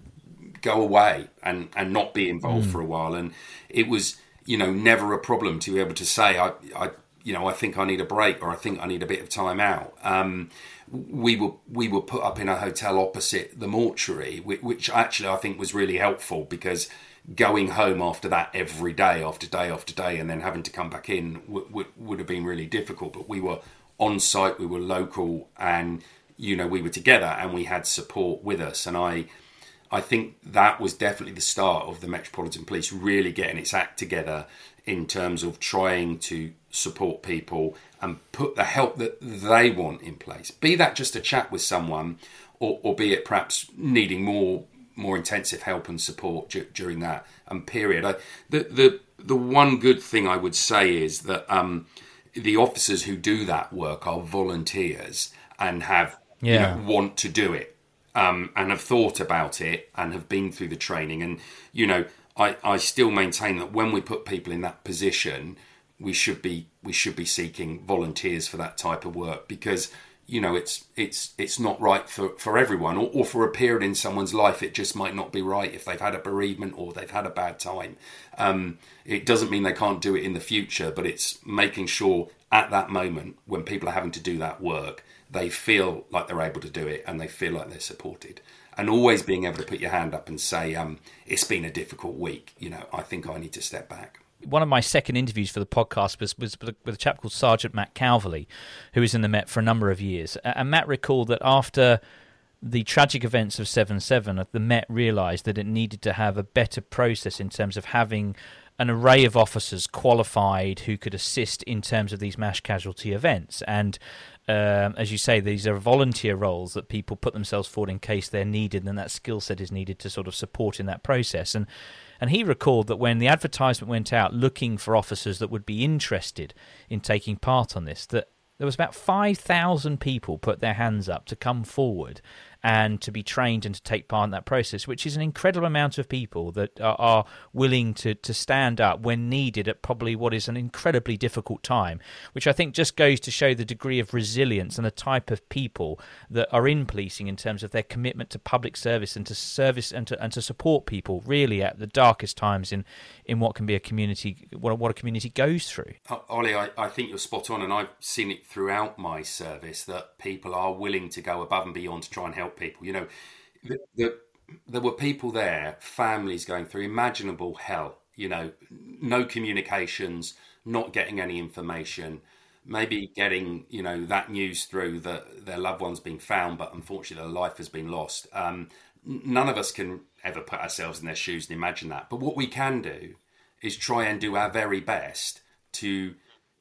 go away and and not be involved mm. for a while, and it was you know never a problem to be able to say I I you know I think I need a break or I think I need a bit of time out. Um, we were we were put up in a hotel opposite the mortuary, which, which actually I think was really helpful because going home after that every day after day after day and then having to come back in w- w- would have been really difficult but we were on site, we were local, and you know we were together and we had support with us. And I, I think that was definitely the start of the Metropolitan Police really getting its act together in terms of trying to support people and put the help that they want in place. Be that just a chat with someone, or, or be it perhaps needing more more intensive help and support d- during that um, period. I, the the the one good thing I would say is that. Um, the officers who do that work are volunteers and have yeah. you know, want to do it um, and have thought about it and have been through the training. And you know, I, I still maintain that when we put people in that position, we should be we should be seeking volunteers for that type of work because you know it's it's it's not right for for everyone or, or, for a period in someone's life it just might not be right if they've had a bereavement or they've had a bad time. Um, it doesn't mean they can't do it in the future but it's making sure at that moment when people are having to do that work they feel like they're able to do it and they feel like they're supported. And always being able to put your hand up and say um, it's been a difficult week you know i think i need to step back one of my second interviews for the podcast was, was with a chap called Sergeant Matt Calverley, who was in the Met for a number of years. And Matt recalled that after the tragic events of 7 7, the Met realised that it needed to have a better process in terms of having an array of officers qualified who could assist in terms of these mass casualty events. And um, as you say, these are volunteer roles that people put themselves forward in case they're needed, and that skill set is needed to sort of support in that process. And and he recalled that when the advertisement went out looking for officers that would be interested in taking part on this, that there was about 5,000 people put their hands up to come forward and to be trained and to take part in that process, which is an incredible amount of people that are, are, willing to, to stand up when needed at probably what is an incredibly difficult time, which I think just goes to show the degree of resilience and the type of people that are in policing in terms of their commitment to public service and to service and to, and to support people really at the darkest times in, in what can be a community, what, what a community goes through. Ollie, I, I think you're spot on, and I've seen it throughout my service that people are willing to go above and beyond to try and help people. You know, the, the, there were people there, families going through imaginable hell. You know, no communications, not getting any information, maybe getting you know that news through that their loved one's been found, but unfortunately their life has been lost. Um, none of us can ever put ourselves in their shoes and imagine that. But what we can do is try and do our very best to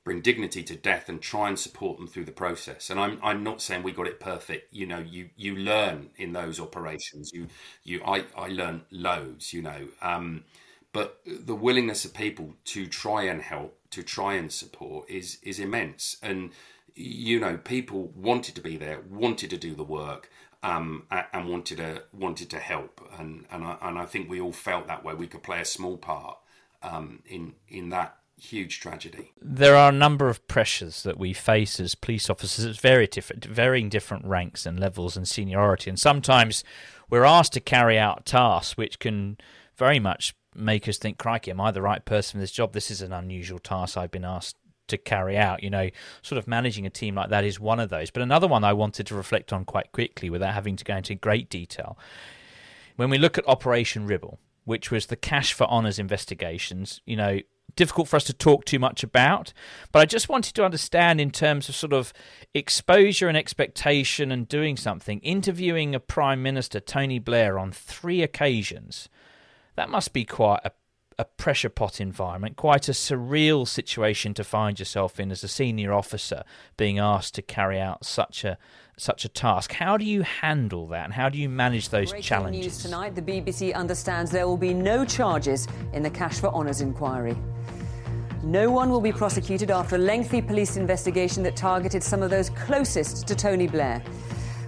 bring dignity to death and try and support them through the process. And I'm I'm not saying we got it perfect. You know, you you learn in those operations. You you I I learned loads. You know, um, but the willingness of people to try and help, to try and support, is is immense. And you know, people wanted to be there, wanted to do the work. Um, and wanted to wanted to help, and and I, and I think we all felt that way. We could play a small part um, in in that huge tragedy. There are a number of pressures that we face as police officers at very different, varying different ranks and levels and seniority, and sometimes we're asked to carry out tasks which can very much make us think, "Crikey, am I the right person for this job? This is an unusual task I've been asked." To carry out, you know, sort of managing a team like that is one of those. But another one I wanted to reflect on quite quickly without having to go into great detail. When we look at Operation Ribble, which was the cash for honours investigations, you know, difficult for us to talk too much about. But I just wanted to understand, in terms of sort of exposure and expectation and doing something, interviewing a Prime Minister, Tony Blair, on three occasions, that must be quite a, a pressure pot environment, quite a surreal situation to find yourself in as a senior officer being asked to carry out such a such a task. How do you handle that and how do you manage those Breaking challenges? news tonight, the BBC understands there will be no charges in the Cash for Honours inquiry. No one will be prosecuted after a lengthy police investigation that targeted some of those closest to Tony Blair.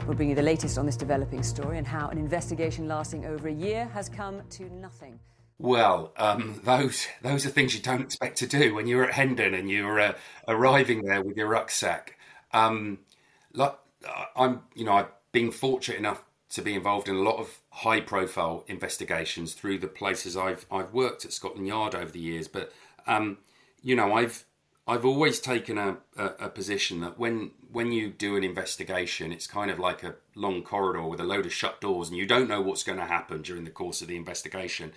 We'll bring you the latest on this developing story and how an investigation lasting over a year has come to nothing. Well, um, those those are things you don't expect to do when you're at Hendon and you're uh, arriving there with your rucksack. Um, like, I'm, you know, I've been fortunate enough to be involved in a lot of high-profile investigations through the places I've I've worked at Scotland Yard over the years. But um, you know, I've I've always taken a, a, a, position that when when you do an investigation, it's kind of like a long corridor with a load of shut doors, and you don't know what's going to happen during the course of the investigation.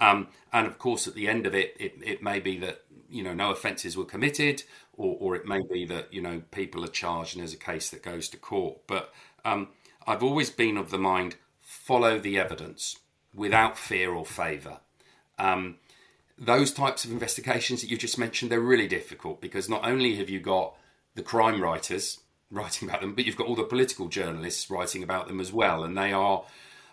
Um, and of course, at the end of it, it, it may be that you know no offences were committed, or, or it may be that you know people are charged and there's a case that goes to court. But um, I've always been of the mind follow the evidence without fear or favour. Um, those types of investigations that you just mentioned, they're really difficult because not only have you got the crime writers writing about them, but you've got all the political journalists writing about them as well, and they are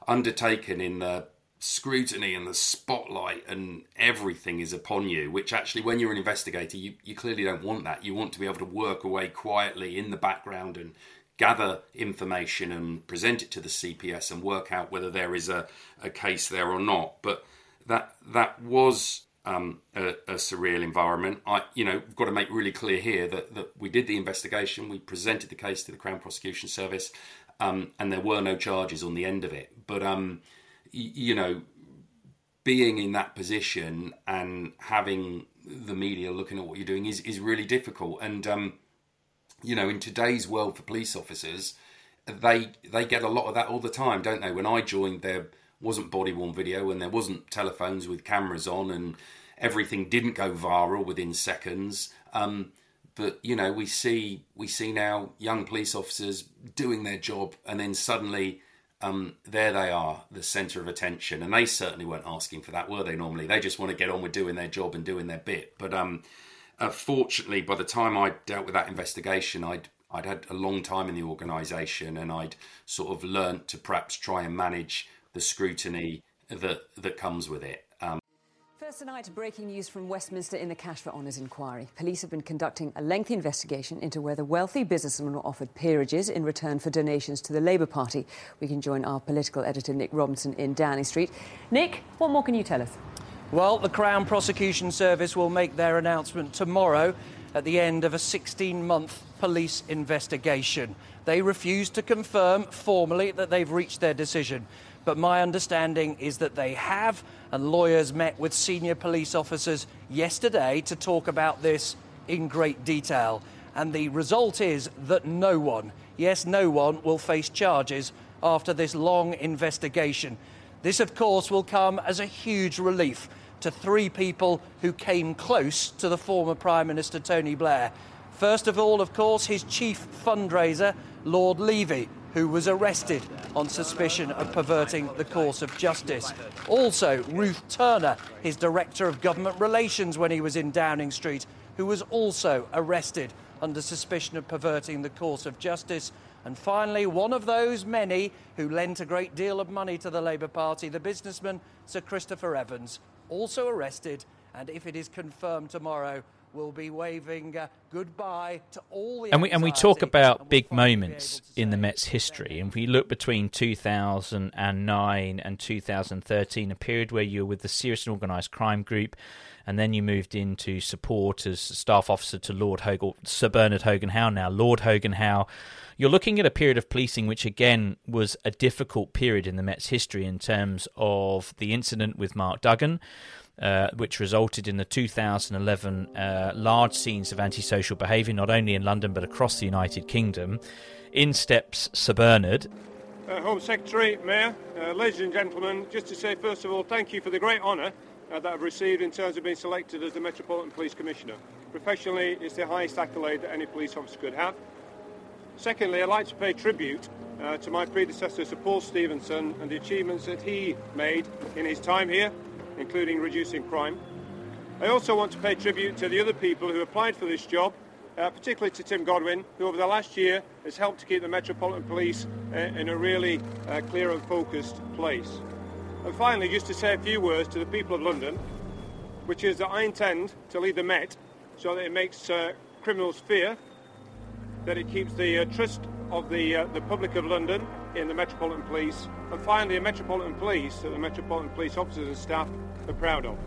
undertaken in the scrutiny and the spotlight and everything is upon you which actually when you're an investigator you, you clearly don't want that you want to be able to work away quietly in the background and gather information and present it to the cps and work out whether there is a, a case there or not but that that was um, a, a, surreal environment. I, you know, got to make really clear here that, that we did the investigation, we presented the case to the Crown Prosecution Service, um, and there were no charges on the end of it. But um, you know, being in that position and having the media looking at what you're doing is is really difficult. And um, you know, in today's world for police officers, they they get a lot of that all the time, don't they? When I joined, there wasn't body worn video and there wasn't telephones with cameras on and everything didn't go viral within seconds. Um, but you know, we see we see now young police officers doing their job, and then suddenly um, there they are, the centre of attention. And they certainly weren't asking for that, were they? Normally, they just want to get on with doing their job and doing their bit. But um, uh, fortunately, by the time I dealt with that investigation, I'd I'd had a long time in the organisation, and I'd sort of learnt to perhaps try and manage the scrutiny that that comes with it. First tonight, breaking news from Westminster in the Cash for Honours inquiry. Police have been conducting a lengthy investigation into whether wealthy businessmen were offered peerages in return for donations to the Labour Party. We can join our political editor, Nick Robinson, in Downing Street. Nick, what more can you tell us? Well, the Crown Prosecution Service will make their announcement tomorrow at the end of a 16 month police investigation. They refuse to confirm formally that they've reached their decision but my understanding is that they have, and lawyers met with senior police officers yesterday to talk about this in great detail. And the result is that no one, yes, no one, will face charges after this long investigation. This, of course, will come as a huge relief to three people who came close to the former Prime Minister Tony Blair. First of all, of course, his chief fundraiser, Lord Levy, who was arrested on suspicion of perverting the course of justice. Also, Ruth Turner, his Director of Government Relations when he was in Downing Street, who was also arrested under suspicion of perverting the course of justice. And finally, one of those many who lent a great deal of money to the Labour Party, the businessman Sir Christopher Evans, also arrested, and if it is confirmed tomorrow, will be waving uh, goodbye to all the and we and we talk about we'll big moments in the Mets history, and if we look between 2009 and 2013, a period where you were with the Serious and Organised Crime Group, and then you moved into support as staff officer to Lord Hogan, Sir Bernard Hogan Howe, now Lord Hogan Howe. You're looking at a period of policing which, again, was a difficult period in the Mets history in terms of the incident with Mark Duggan. Uh, which resulted in the 2011 uh, large scenes of antisocial behaviour, not only in London but across the United Kingdom. In steps Sir Bernard. Uh, Home Secretary, Mayor, uh, ladies and gentlemen, just to say first of all, thank you for the great honour uh, that I've received in terms of being selected as the Metropolitan Police Commissioner. Professionally, it's the highest accolade that any police officer could have. Secondly, I'd like to pay tribute uh, to my predecessor, Sir Paul Stephenson, and the achievements that he made in his time here, including reducing crime. I also want to pay tribute to the other people who applied for this job, uh, particularly to Tim Godwin, who over the last year has helped to keep the Metropolitan Police uh, in a really uh, clear and focused place. And finally, just to say a few words to the people of London, which is that I intend to lead the Met so that it makes uh, criminals fear, that it keeps the uh, trust of the, uh, the public of London in the Metropolitan Police, and finally a Metropolitan Police that the Metropolitan Police officers and staff are proud of.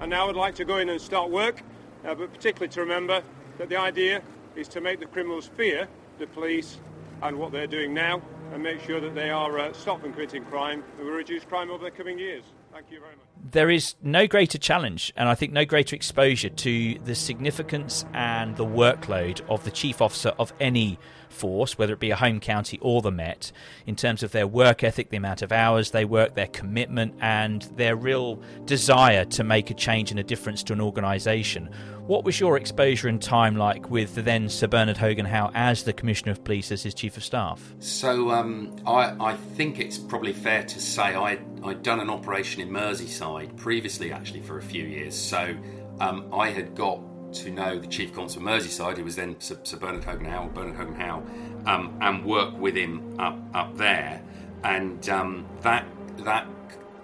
And now I'd like to go in and start work, uh, but particularly to remember that the idea is to make the criminals fear the police and what they're doing now, and make sure that they are uh, stopping committing crime and will reduce crime over the coming years. Thank you very much. There is no greater challenge, and I think no greater exposure to the significance and the workload of the chief officer of any force, whether it be a home county or the Met, in terms of their work ethic, the amount of hours they work, their commitment, and their real desire to make a change and a difference to an organisation. What was your exposure and time like with the then Sir Bernard Hogan Howe as the Commissioner of Police, as his Chief of Staff? So um, I, I, think it's probably fair to say I, I'd done an operation in Merseyside previously, actually, for a few years. So um, I had got to know the Chief Constable of Merseyside, who was then Sir, Sir Bernard Hogan Howe, Bernard Hogan Howe, um, and work with him up up there. And um, that that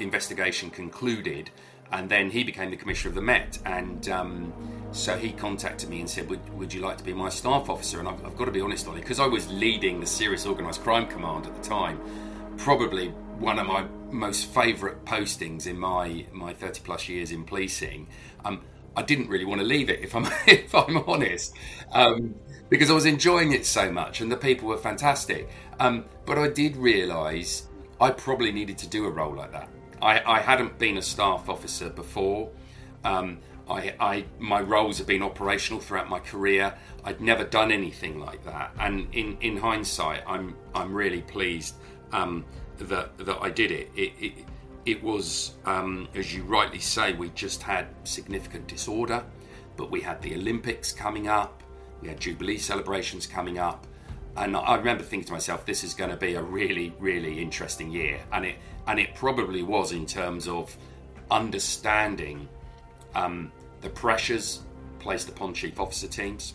investigation concluded, and then he became the Commissioner of the Met. And um, so he contacted me and said, "Would, would you like to be my staff officer?" And I've, I've got to be honest on it because I was leading the Serious Organised Crime Command at the time. Probably one of my most favourite postings in my my 30 plus years in policing. Um, I didn't really want to leave it, if I'm if I'm honest, um, because I was enjoying it so much, and the people were fantastic. Um, but I did realise I probably needed to do a role like that. I, I hadn't been a staff officer before. Um, I, I, my roles have been operational throughout my career. I'd never done anything like that, and in, in hindsight, I'm I'm really pleased um, that that I did it. It, it, it was, um, as you rightly say, we just had significant disorder, but we had the Olympics coming up, we had Jubilee celebrations coming up, and I remember thinking to myself, this is going to be a really, really interesting year, and it and it probably was in terms of understanding um, the pressures placed upon chief officer teams,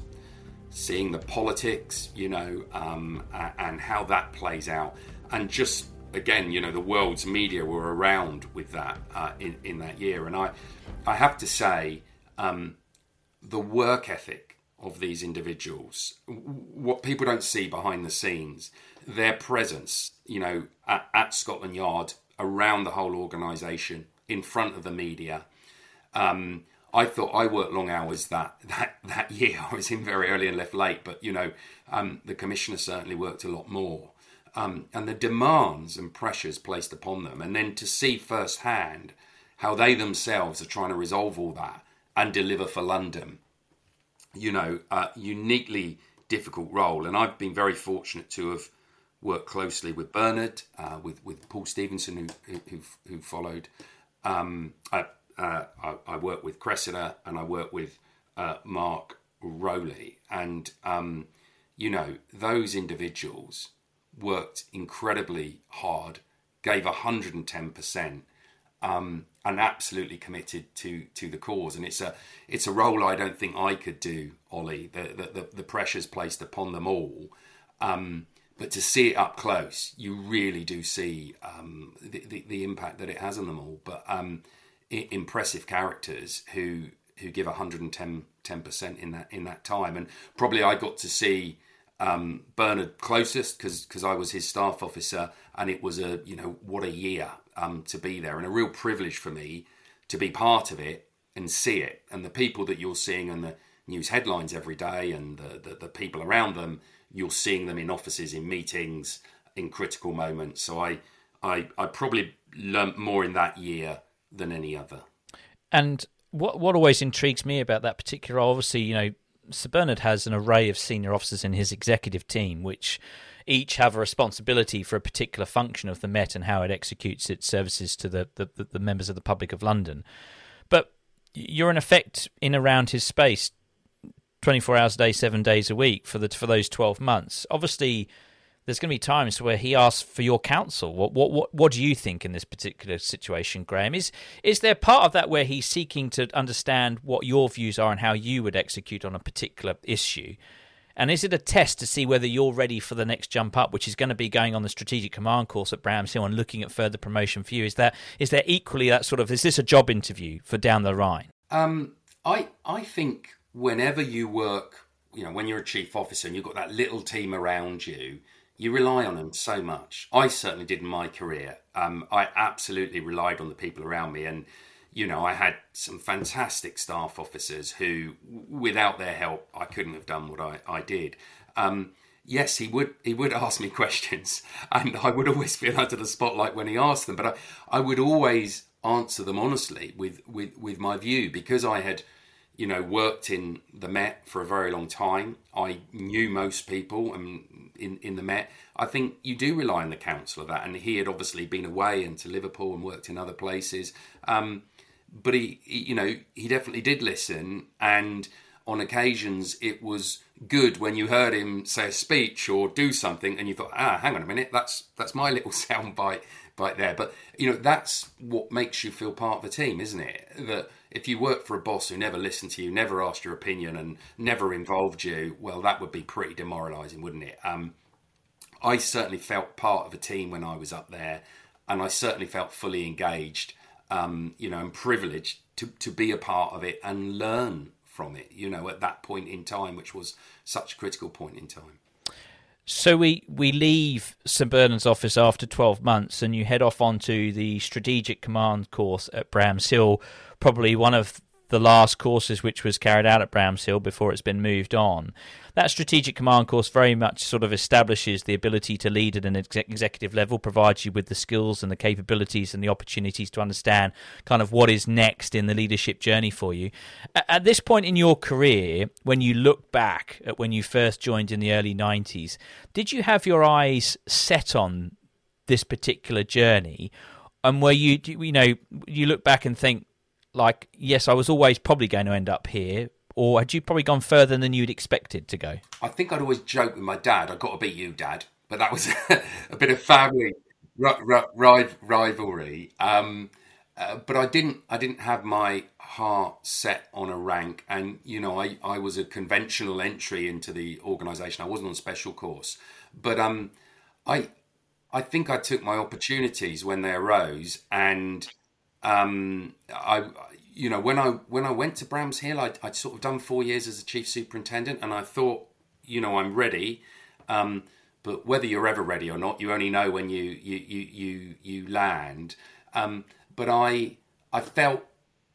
seeing the politics, you know, um, and how that plays out, and just again, you know, the world's media were around with that uh, in in that year, and I, I have to say, um, the work ethic of these individuals, what people don't see behind the scenes, their presence, you know, at, at Scotland Yard, around the whole organisation, in front of the media. Um, I thought I worked long hours that that that year. I was in very early and left late, but you know, um, the commissioner certainly worked a lot more um, and the demands and pressures placed upon them, and then to see firsthand how they themselves are trying to resolve all that and deliver for London. You know, a uniquely difficult role, and I've been very fortunate to have worked closely with Bernard, uh, with with Paul Stephenson, who who, who followed. Um, I, uh, I, I work with Cressida, and I work with uh, Mark Rowley, and um, you know those individuals worked incredibly hard, gave 110%, um, and absolutely committed to to the cause. And it's a it's a role I don't think I could do, Ollie. The the, the pressures placed upon them all. Um, but to see it up close, you really do see um, the, the, the, impact that it has on them all. But um, impressive characters who who give 110 percent in that in that time, and probably I got to see um, Bernard closest because I was his staff officer, and it was a you know what a year um, to be there, and a real privilege for me to be part of it and see it, and the people that you're seeing in the news headlines every day, and the, the, the people around them, you're seeing them in offices, in meetings, in critical moments. So I I, I probably learnt more in that year than any other. And what what always intrigues me about that particular, obviously, you know, Sir Bernard has an array of senior officers in his executive team, which each have a responsibility for a particular function of the Met and how it executes its services to the, the, the members of the public of London. But you're in effect in around his space 24 hours a day, seven days a week for the for those 12 months. Obviously, there's going to be times where he asks for your counsel. What what what what do you think in this particular situation, Graham? Is is there part of that where he's seeking to understand what your views are and how you would execute on a particular issue? And is it a test to see whether you're ready for the next jump up, which is going to be going on the strategic command course at Bramshill and looking at further promotion for you? Is there is there equally that sort of is this a job interview for down the line? Um, I I think whenever you work, you know, when you're a chief officer and you've got that little team around you, you rely on them so much. I certainly did in my career. Um, I absolutely relied on the people around me, and you know, I had some fantastic staff officers who, without their help, I couldn't have done what I, I did. Um, yes, he would he would ask me questions, and I would always feel under the spotlight when he asked them. But I, I would always answer them honestly with, with, with my view because I had you know, worked in the Met for a very long time. I knew most people and in, in the Met. I think you do rely on the counsel of that. And he had obviously been away into Liverpool and worked in other places. Um, but he, he, you know, he definitely did listen. And on occasions, it was good when you heard him say a speech or do something and you thought, ah, hang on a minute, that's that's my little sound bite there. But, you know, that's what makes you feel part of the team, isn't it? That if you work for a boss who never listened to you, never asked your opinion, and never involved you, well, that would be pretty demoralising, wouldn't it? Um, I certainly felt part of a team when I was up there, and I certainly felt fully engaged, um, you know, and privileged to, to be a part of it and learn from it, you know, at that point in time, which was such a critical point in time. So we, we leave Sir Bernard's office after 12 months and you head off onto the Strategic Command course at Bramshill, probably one of the last courses which was carried out at Bramshill before it's been moved on. That strategic command course very much sort of establishes the ability to lead at an executive level, provides you with the skills and the capabilities and the opportunities to understand kind of what is next in the leadership journey for you. At this point in your career, when you look back at when you first joined in the early 90s, did you have your eyes set on this particular journey? And where you, you know, you look back and think, like, yes, I was always probably going to end up here, or had you probably gone further than you'd expected to go? I think I'd always joke with my dad, I've got to beat you, Dad," but that was a bit of family rivalry. Um, uh, but I didn't. I didn't have my heart set on a rank, and you know, I, I was a conventional entry into the organisation. I wasn't on special course, but um, I I think I took my opportunities when they arose, and um, I, you know, when I when I went to Bramshill, I'd, I'd, sort of done four years as a chief superintendent, and I thought, you know, I'm ready. Um, but whether you're ever ready or not, you only know when you you you you, you land. Um, but I I felt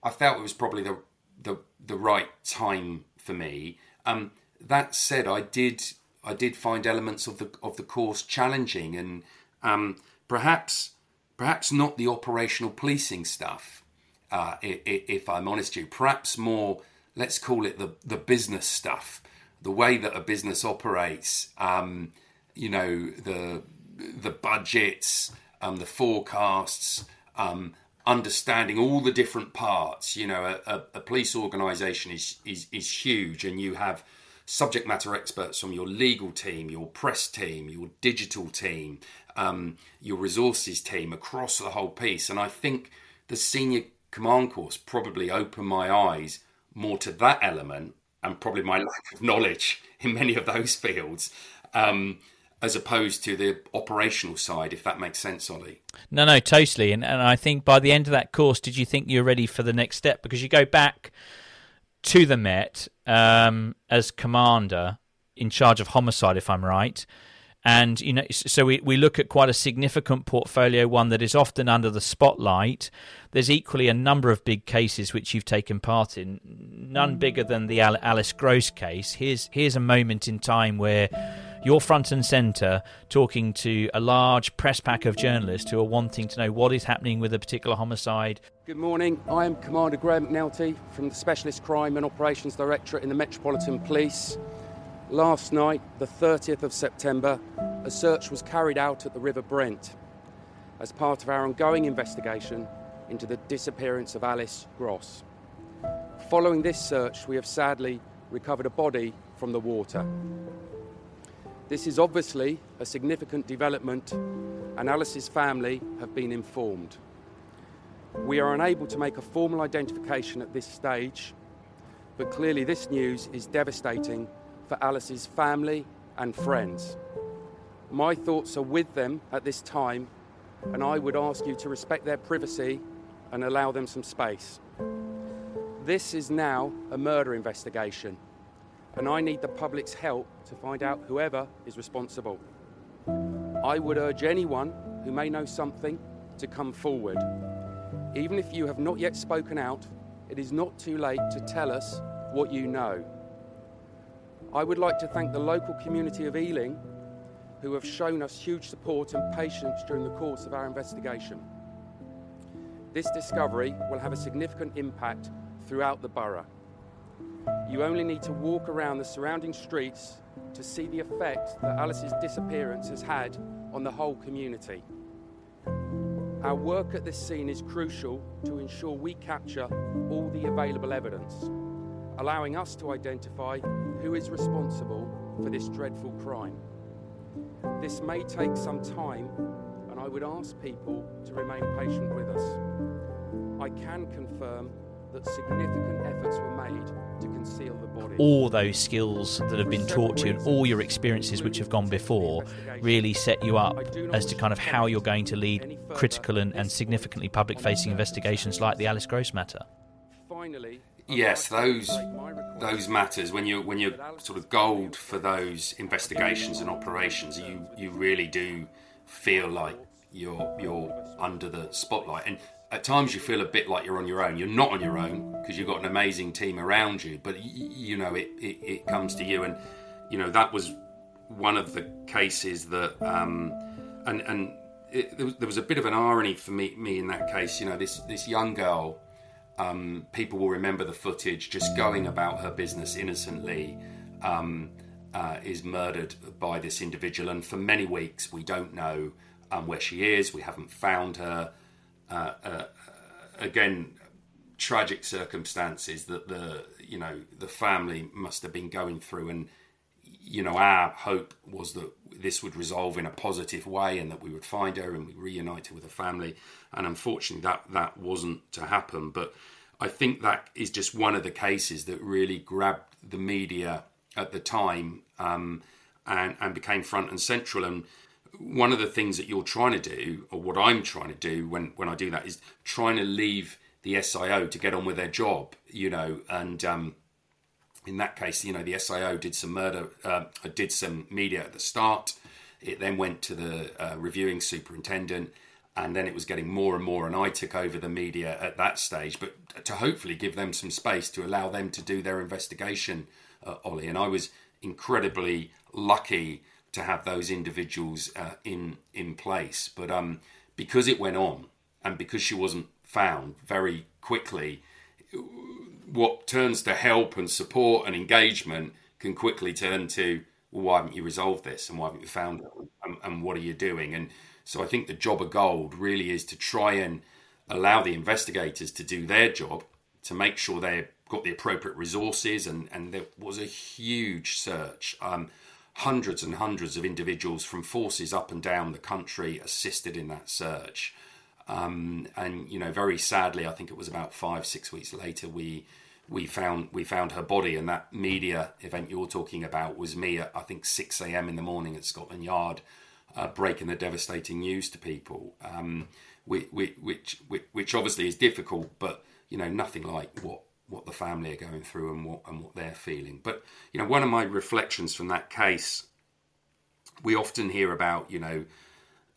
I felt it was probably the the the right time for me. Um, that said, I did I did find elements of the of the course challenging, and um, perhaps perhaps not the operational policing stuff, uh, if I'm honest with you. Perhaps more, let's call it the, the business stuff, the way that a business operates, um, you know, the, the budgets, um, the forecasts, um, understanding all the different parts. You know, a, a police organisation is, is, is huge, and you have subject matter experts from your legal team, your press team, your digital team, um, your resources team across the whole piece. And I think the senior command course probably opened my eyes more to that element and probably my lack of knowledge in many of those fields. Um, as opposed to the operational side, if that makes sense, Ollie. No, no, totally. And, and I think by the end of that course, did you think you're ready for the next step? Because you go back to the Met um, as commander in charge of homicide, if I'm right. And you know, so we, we look at quite a significant portfolio, one that is often under the spotlight. There's equally a number of big cases which you've taken part in, none bigger than the Alice Gross case. Here's here's a moment in time where you're front and centre talking to a large press pack of journalists who are wanting to know what is happening with a particular homicide. Good morning. I am Commander Graham McNulty from the Specialist Crime and Operations Directorate in the Metropolitan Police. Last night, the 30th of September, a search was carried out at the River Brent as part of our ongoing investigation into the disappearance of Alice Gross. Following this search, we have sadly recovered a body from the water. This is obviously a significant development, and Alice's family have been informed. We are unable to make a formal identification at this stage, but clearly this news is devastating for Alice's family and friends. My thoughts are with them at this time, and I would ask you to respect their privacy and allow them some space. This is now a murder investigation, and I need the public's help to find out whoever is responsible. I would urge anyone who may know something to come forward. Even if you have not yet spoken out, it is not too late to tell us what you know. I would like to thank the local community of Ealing who have shown us huge support and patience during the course of our investigation. This discovery will have a significant impact throughout the borough. You only need to walk around the surrounding streets to see the effect that Alice's disappearance has had on the whole community. Our work at this scene is crucial to ensure we capture all the available evidence, allowing us to identify who is responsible for this dreadful crime. This may take some time, and I would ask people to remain patient with us. I can confirm that significant efforts were made to conceal the body. All those skills that have been taught to you and all your experiences which have gone before really set you up as to kind of how you're going to lead critical and, and significantly public facing investigations like the Alice Gross matter. Finally, Yes, those those matters when you when you're sort of gold for those investigations and operations, you you really do feel like you're you're under the spotlight, and at times you feel a bit like you're on your own. You're not on your own because you've got an amazing team around you, but y- you know it, it it comes to you, and you know that was one of the cases that um, and and it, there, was, there was a bit of an irony for me me in that case. You know this this young girl um, people will remember the footage just going about her business innocently um, uh, is murdered by this individual. And for many weeks we don't know um, where she is. We haven't found her. Uh, uh, again tragic circumstances that the you know the family must have been going through. And you know our hope was that this would resolve in a positive way and that we would find her and we reunite her with her family. And unfortunately that that wasn't to happen. But i think that is just one of the cases that really grabbed the media at the time um, and and became front and central. And one of the things that you're trying to do or what i'm trying to do when when i do that is trying to leave the sio to get on with their job you know and um, in that case, you know, the SIO did some murder, uh, did some media at the start. It then went to the uh, reviewing superintendent, and then it was getting more and more. And I took over the media at that stage, but to hopefully give them some space to allow them to do their investigation, uh, Ollie. And I was incredibly lucky to have those individuals uh, in in place. But um, because it went on, and because she wasn't found very quickly, what turns to help and support and engagement can quickly turn to well, why haven't you resolved this and why haven't you found it and, and, what are you doing? And so i think the job of gold really is to try and allow the investigators to do their job to make sure they've got the appropriate resources and, and there was a huge search. Um, hundreds and hundreds of individuals from forces up and down the country assisted in that search um, and you know, very sadly, I think it was about five, six weeks later, we we found we found her body, and that media event you're talking about was me at I think 6 a.m. in the morning at Scotland Yard, uh, breaking the devastating news to people, um, which, which which which obviously is difficult, but you know, nothing like what what the family are going through and what and what they're feeling. But you know, one of my reflections from that case, we often hear about you know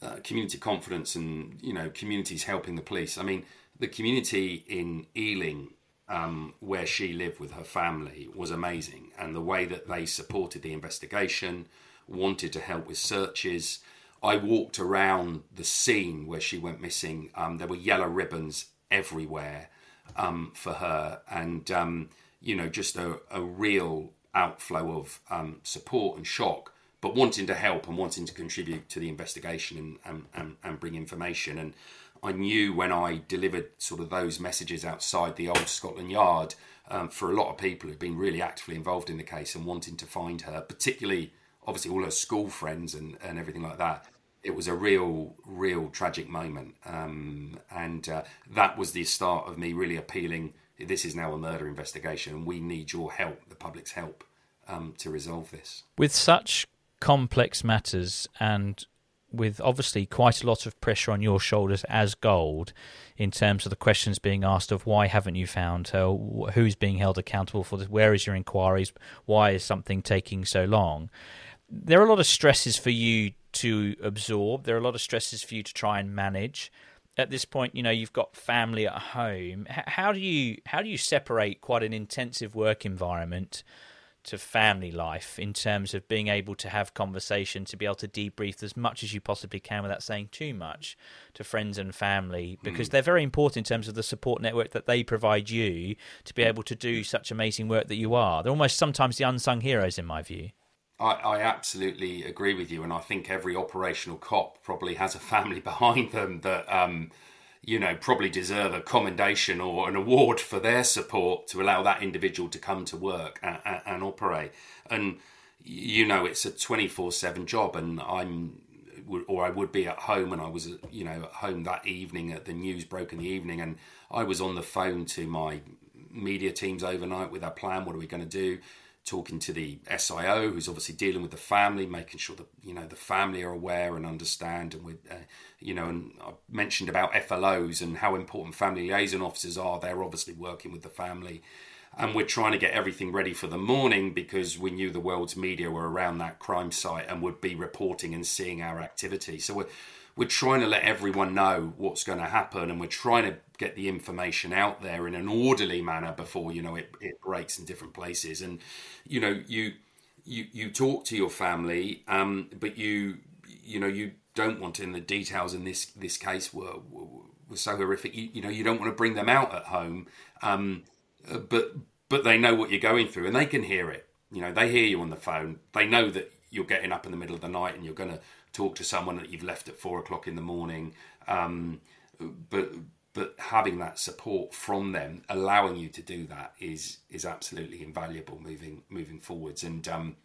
uh, community confidence and you know communities helping the police. I mean, the community in Ealing. Um, where she lived with her family was amazing, and the way that they supported the investigation, wanted to help with searches. I walked around the scene where she went missing. Um, there were yellow ribbons everywhere um, for her, and um, you know, just a, a real outflow of um, support and shock, but wanting to help and wanting to contribute to the investigation and, and, and, bring information. And I knew when I delivered sort of those messages outside the old Scotland Yard um, for a lot of people who've been really actively involved in the case and wanting to find her, particularly obviously all her school friends and, and everything like that it was a real, real tragic moment. Um, and uh, that was the start of me really appealing. This is now a murder investigation, and we need your help, the public's help, um, to resolve this. With such complex matters and with obviously quite a lot of pressure on your shoulders as gold in terms of the questions being asked of why haven't you found her who's being held accountable for this where is your inquiries why is something taking so long there are a lot of stresses for you to absorb. There are a lot of stresses for you to try and manage. At this point, you know you've got family at home. How do you how do you separate quite an intensive work environment to family life in terms of being able to have conversation, to be able to debrief as much as you possibly can without saying too much to friends and family, because mm. they're very important in terms of the support network that they provide you to be able to do such amazing work that you are. They're almost sometimes the unsung heroes, in my view. I, I, absolutely agree with you, and I think every operational cop probably has a family behind them that um, you know probably deserve a commendation or an award for their support to allow that individual to come to work and, and, and operate. And you know, it's a twenty four seven job, and I'm or I would be at home, and I was you know at home that evening at the news broke in the evening, and I was on the phone to my media teams overnight with our plan. What are we going to do? Talking to the SIO, who's obviously dealing with the family, making sure that you know the family are aware and understand, and with uh, you know, and I mentioned about FLOs and how important family liaison officers are. They're obviously working with the family, and we're trying to get everything ready for the morning because we knew the world's media were around that crime site and would be reporting and seeing our activity. So we're we're trying to let everyone know what's going to happen and we're trying to get the information out there in an orderly manner before you know it, it breaks in different places. And you know you you you talk to your family um, but you you know you don't want in the details in this this case were were so horrific. You, you know you don't want to bring them out at home um, but but they know what you're going through and they can hear it. You know they hear you on the phone. They know that you're getting up in the middle of the night and you're going to talk to someone that you've left at four o'clock in the morning. Um, but but having that support from them, allowing you to do that, is is absolutely invaluable moving moving forwards. And um,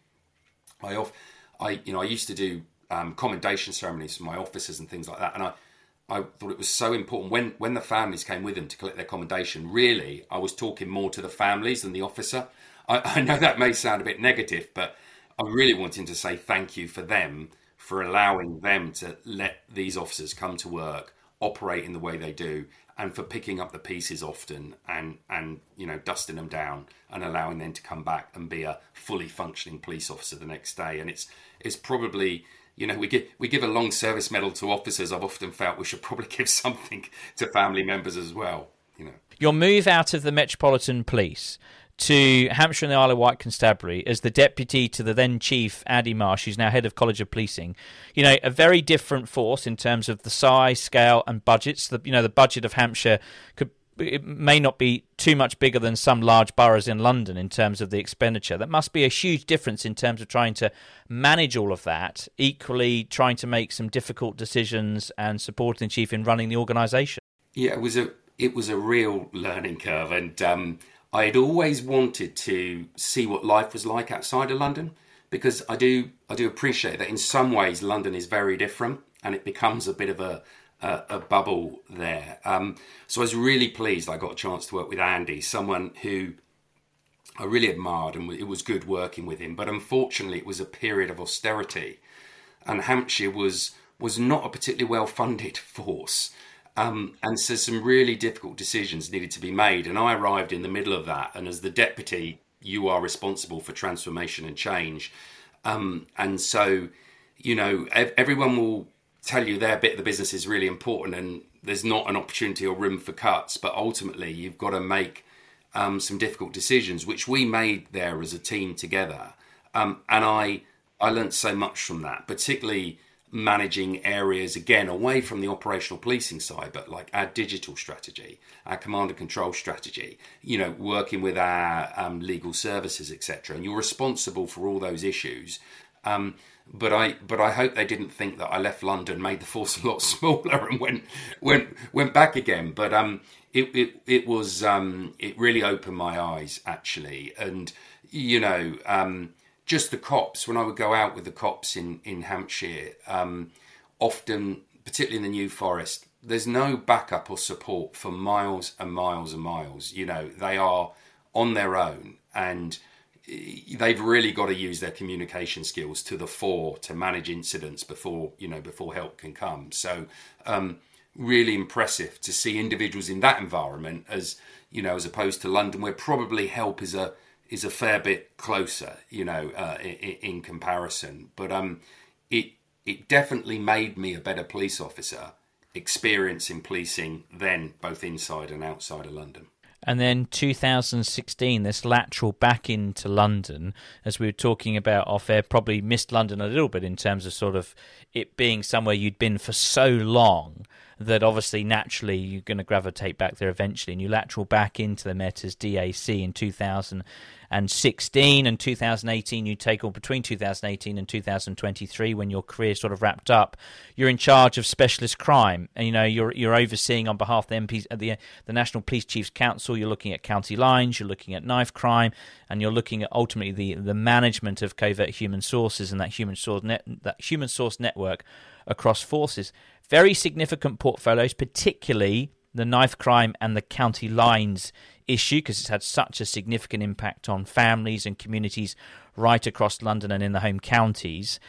I off, I you know I used to do um, commendation ceremonies for my officers and things like that, and I. I thought it was so important when when the families came with them to collect their commendation. Really, I was talking more to the families than the officer. I, I know that may sound a bit negative, but I'm really wanting to say thank you for them for allowing them to let these officers come to work, operate in the way they do, and for picking up the pieces often and and you know dusting them down and allowing them to come back and be a fully functioning police officer the next day. And it's it's probably you know we give we give a long service medal to officers. I've often felt we should probably give something to family members as well. You know, your move out of the Metropolitan Police to Hampshire and the Isle of Wight Constabulary as the deputy to the then chief Andy Marsh, who's now head of College of Policing. You know, a very different force in terms of the size, scale, and budgets. The you know the budget of Hampshire could it may not be too much bigger than some large boroughs in London in terms of the expenditure. That must be a huge difference in terms of trying to manage all of that, equally trying to make some difficult decisions and supporting the chief in running the organisation. Yeah, it was a it was a real learning curve, and um, I had always wanted to see what life was like outside of London because I do I do appreciate that in some ways London is very different and it becomes a bit of a a, a bubble there. Um, so I was really pleased I got a chance to work with Andy, someone who I really admired, and it was good working with him. But unfortunately, it was a period of austerity, and Hampshire was was not a particularly well funded force. Um, and so some really difficult decisions needed to be made. And I arrived in the middle of that. And as the deputy, you are responsible for transformation and change. Um, and so, you know, ev- everyone will tell you their bit of the business is really important and there's not an opportunity or room for cuts. But ultimately, you've got to make um, some difficult decisions, which we made there as a team together. Um, and I, I learned so much from that, particularly managing areas again away from the operational policing side, but like our digital strategy, our command and control strategy, you know, working with our um, legal services, etc. And you're responsible for all those issues. Um, but I, but I hope they didn't think that I left London, made the force a lot smaller, and went went went back again. But um, it it it was um, it really opened my eyes actually, and you know um just the cops, when I would go out with the cops in, in Hampshire, um, often, particularly in the New Forest, there's no backup or support for miles and miles and miles. You know, they are on their own and they've really got to use their communication skills to the fore to manage incidents before, you know, before help can come. So, um, really impressive to see individuals in that environment as, you know, as opposed to London where probably help is a, is a fair bit closer, you know, uh, in, in, comparison. But um, it it definitely made me a better police officer, experiencing policing then both inside and outside of London. And then 2016, this lateral back into London, as we were talking about off air, probably missed London a little bit in terms of sort of it being somewhere you'd been for so long that obviously naturally you're going to gravitate back there eventually, and you lateral back into the Met as DAC in 2016 and 2018. You take or between 2018 and 2023 when your career sort of wrapped up. You're in charge of specialist crime, and you know you're you're overseeing on behalf of the MPS, uh, the the National Police Chiefs Council. You're looking at county lines. You're looking at knife crime, and you're looking at ultimately the the management of covert human sources and that human source net that human source network across forces. Very significant portfolios, particularly the knife crime and the county lines issue, because it's had such a significant impact on families and communities right across London and in the home counties.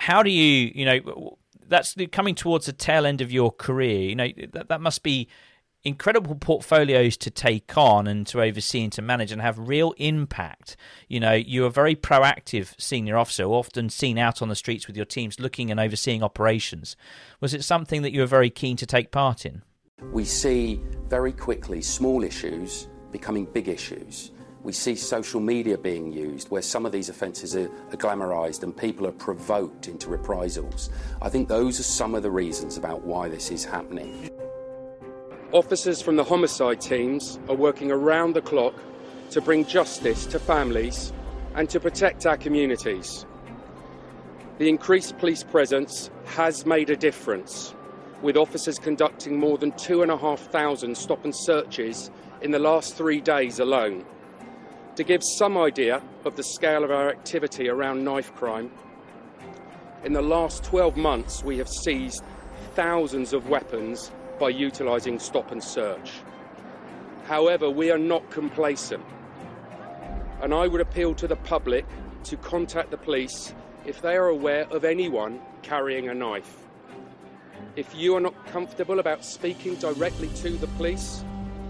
How do you, you know, that's coming towards the tail end of your career. You know, that, that must be incredible portfolios to take on and to oversee and to manage and have real impact. You know, you're a very proactive senior officer, often seen out on the streets with your teams looking and overseeing operations. Was it something that you were very keen to take part in? We see very quickly small issues becoming big issues. We see social media being used where some of these offences are, are glamorised and people are provoked into reprisals. I think those are some of the reasons about why this is happening. Officers from the homicide teams are working around the clock to bring justice to families and to protect our communities. The increased police presence has made a difference, with officers conducting more than 2,500 stop and searches in the last three days alone. To give some idea of the scale of our activity around knife crime, in the last 12 months we have seized thousands of weapons by utilising stop and search. However, we are not complacent, and I would appeal to the public to contact the police if they are aware of anyone carrying a knife. If you are not comfortable about speaking directly to the police,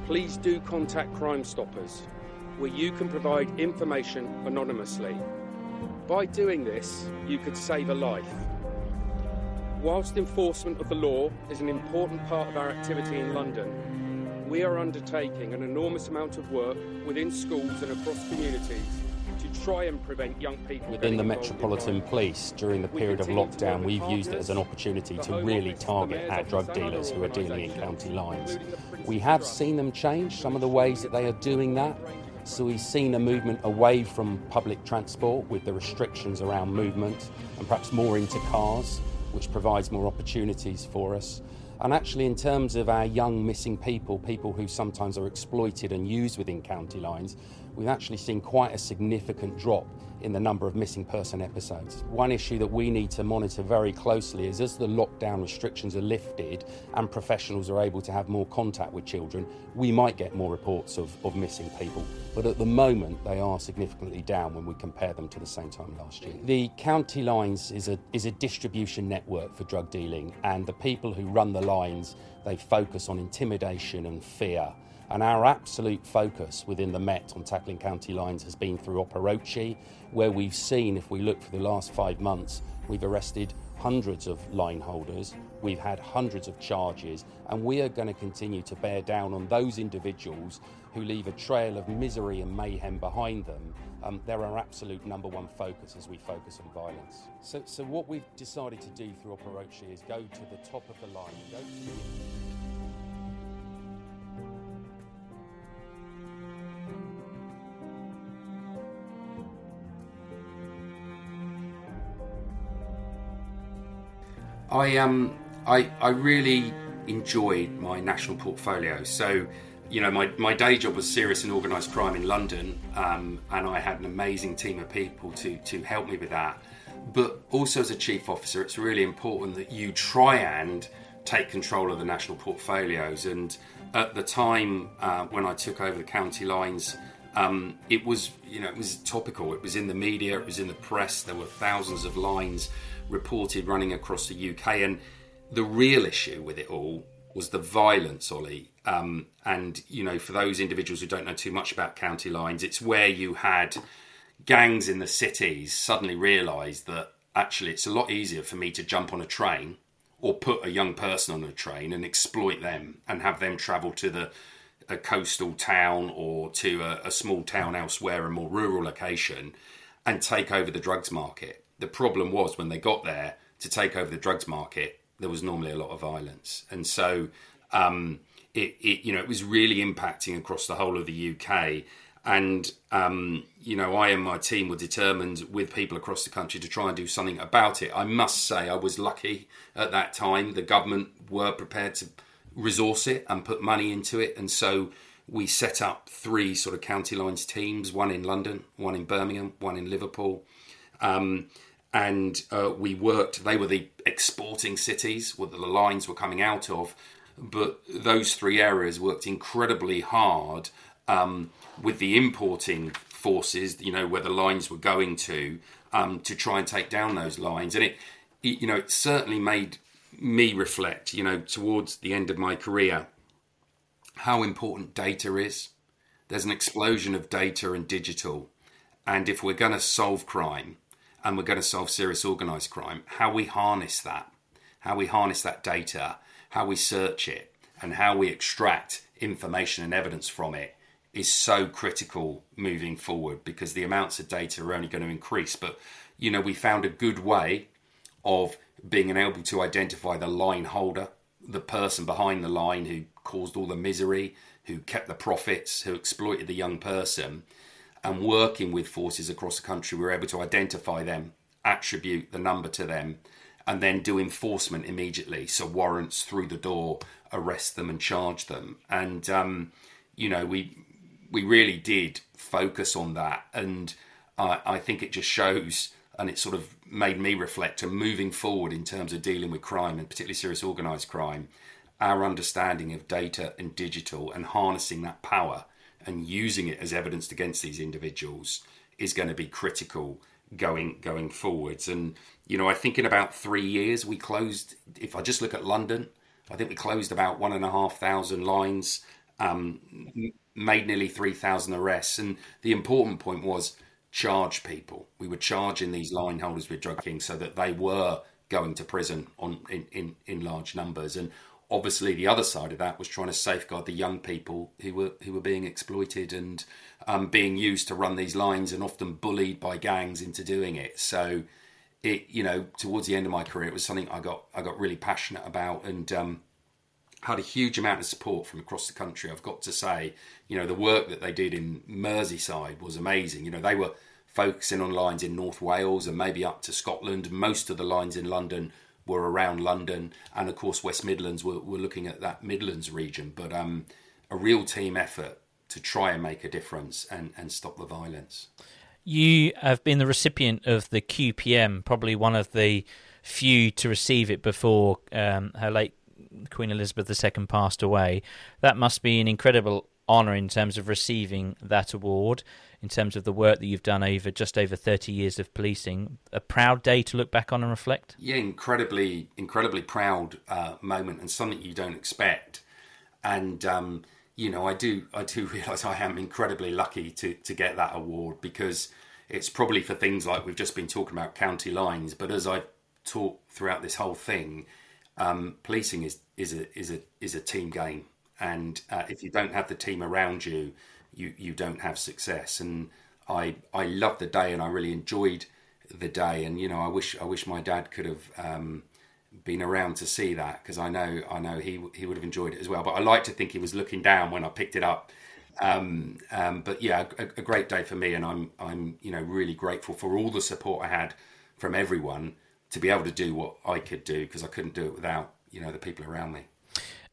please do contact Crime Stoppers, where you can provide information anonymously. By doing this, you could save a life. Whilst enforcement of the law is an important part of our activity in London, we are undertaking an enormous amount of work within schools and across communities try and prevent young people within the Metropolitan Police during the period of lockdown. We've used it as an opportunity to really target our drug dealers who are dealing in county lines. We have seen them change some of the ways that they are doing that. So we've seen a movement away from public transport with the restrictions around movement and perhaps more into cars which provides more opportunities for us. And actually, in terms of our young missing people, people who sometimes are exploited and used within county lines, we've actually seen quite a significant drop in the number of missing person episodes. One issue that we need to monitor very closely is as the lockdown restrictions are lifted and professionals are able to have more contact with children, we might get more reports of, of missing people. But at the moment, they are significantly down when we compare them to the same time last year. The county lines is a, is a distribution network for drug dealing, and the people who run the lines, they focus on intimidation and fear. And our absolute focus within the Met on tackling county lines has been through Orochi, where we've seen, if we look for the last five months, we've arrested hundreds of line holders, we've had hundreds of charges, and we are going to continue to bear down on those individuals who leave a trail of misery and mayhem behind them. Um, they're our absolute number one focus as we focus on violence. So, so what we've decided to do through Orochi is go to the top of the line, I um I I really enjoyed my national portfolio. So, you know, my, my day job was serious and organised crime in London, um, and I had an amazing team of people to to help me with that. But also as a chief officer, it's really important that you try and take control of the national portfolios. And at the time uh, when I took over the county lines, um, it was you know it was topical. It was in the media. It was in the press. There were thousands of lines reported running across the UK. And the real issue with it all was the violence, Ollie. Um, and, you know, for those individuals who don't know too much about county lines, it's where you had gangs in the cities suddenly realise that actually it's a lot easier for me to jump on a train or put a young person on a train and exploit them and have them travel to the a coastal town or to a, a small town elsewhere, a more rural location, and take over the drugs market the problem was when they got there to take over the drugs market, there was normally a lot of violence, and so um, it, it, you know it was really impacting across the whole of the UK. And um, you know, I and my team were determined with people across the country to try and do something about it. I must say, I was lucky at that time. The government were prepared to resource it and put money into it, and so we set up three sort of county lines teams: one in London, one in Birmingham, one in Liverpool. Um, and uh, we worked. They were the exporting cities, where the lines were coming out of, but those three areas worked incredibly hard um, with the importing forces. You know where the lines were going to um, to try and take down those lines, and it, it, you know, it certainly made me reflect. You know, towards the end of my career, how important data is. There's an explosion of data and digital, and if we're going to solve crime and we're going to solve serious organized crime, how we harness that, how we harness that data, how we search it, and how we extract information and evidence from it is so critical moving forward because the amounts of data are only going to increase. But, you know, we found a good way of being able to identify the line holder, the person behind the line who caused all the misery, who kept the profits, who exploited the young person and working with forces across the country, we were able to identify them, attribute the number to them, and then do enforcement immediately. So warrants through the door, arrest them and charge them. And um, you know, we we really did focus on that, and I, I think it just shows, and it sort of made me reflect. And moving forward in terms of dealing with crime, and particularly serious organised crime, our understanding of data and digital and harnessing that power and using it as evidence against these individuals is going to be critical going going forwards. And you know, I think in about three years we closed. If I just look at London, I think we closed about one and a half thousand lines, um, made nearly three thousand arrests. And the important point was charge people. We were charging these line holders with drug king so that they were going to prison on in, in, in large numbers. And obviously the other side of that was trying to safeguard the young people who were who were being exploited and um, being used to run these lines and often bullied by gangs into doing it. So it you know towards the end of my career it was something I got I got really passionate about and um, had a huge amount of support from across the country. I've got to say you know the work that they did in Merseyside was amazing. You know they were focusing on lines in North Wales and maybe up to Scotland. Most of the lines in London were around London, and of course West Midlands. We're, we're looking at that Midlands region, but um, a real team effort to try and make a difference and, and stop the violence. You have been the recipient of the QPM, probably one of the few to receive it before um, her late Queen Elizabeth II passed away. That must be an incredible honour in terms of receiving that award, in terms of the work that you've done over just over 30 years of policing. A proud day to look back on and reflect? Yeah, incredibly, incredibly proud uh, moment and something you don't expect. And, um, you know, I do, I do realise I am incredibly lucky to, to get that award because it's probably for things like we've just been talking about county lines. But as I've talked throughout this whole thing, um, policing is, is, a, is, a, is a team game and uh, if you don't have the team around you, you you don't have success. And I I loved the day, and I really enjoyed the day. And you know, I wish I wish my dad could have um, been around to see that because I know I know he he would have enjoyed it as well. But I like to think he was looking down when I picked it up. Um, um, but yeah, a, a, great day for me, and I'm I'm you know really grateful for all the support I had from everyone to be able to do what I could do because I couldn't do it without you know the people around me.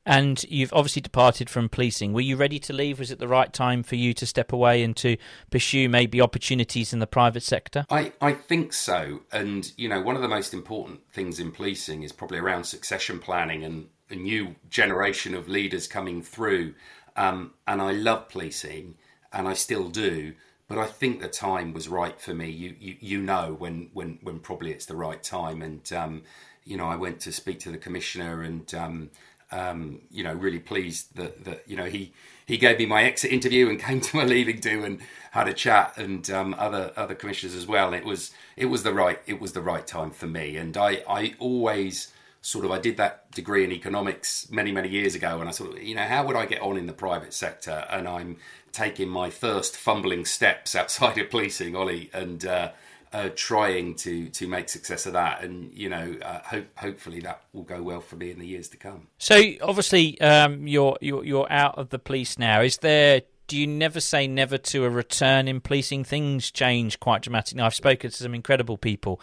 And you've obviously departed from policing. Were you ready to leave? Was it the right time for you to step away and to pursue maybe opportunities in the private sector? I, I think so. And, you know, one of the most important things in policing is probably around succession planning and a new generation of leaders coming through. Um, and I love policing, and I still do. But I think the time was right for me. You, you, you know when, when, when probably it's the right time. And, um, you know, I went to speak to the commissioner and, um, um, you know, really pleased that, that you know he he gave me my exit interview and came to my leaving do and had a chat and um, other other commissioners as well. It was it was the right it was the right time for me, and I I always sort of I did that degree in economics many many years ago, and I sort of you know how would I get on in the private sector, and I'm taking my first fumbling steps outside of policing, Ollie, and. Uh, uh, trying to to make success of that, and you know, uh, hope hopefully that will go well for me in the years to come. So obviously, um, you're you're you're out of the police now. Is there? Do you never say never to a return in policing? Things change quite dramatically. I've spoken to some incredible people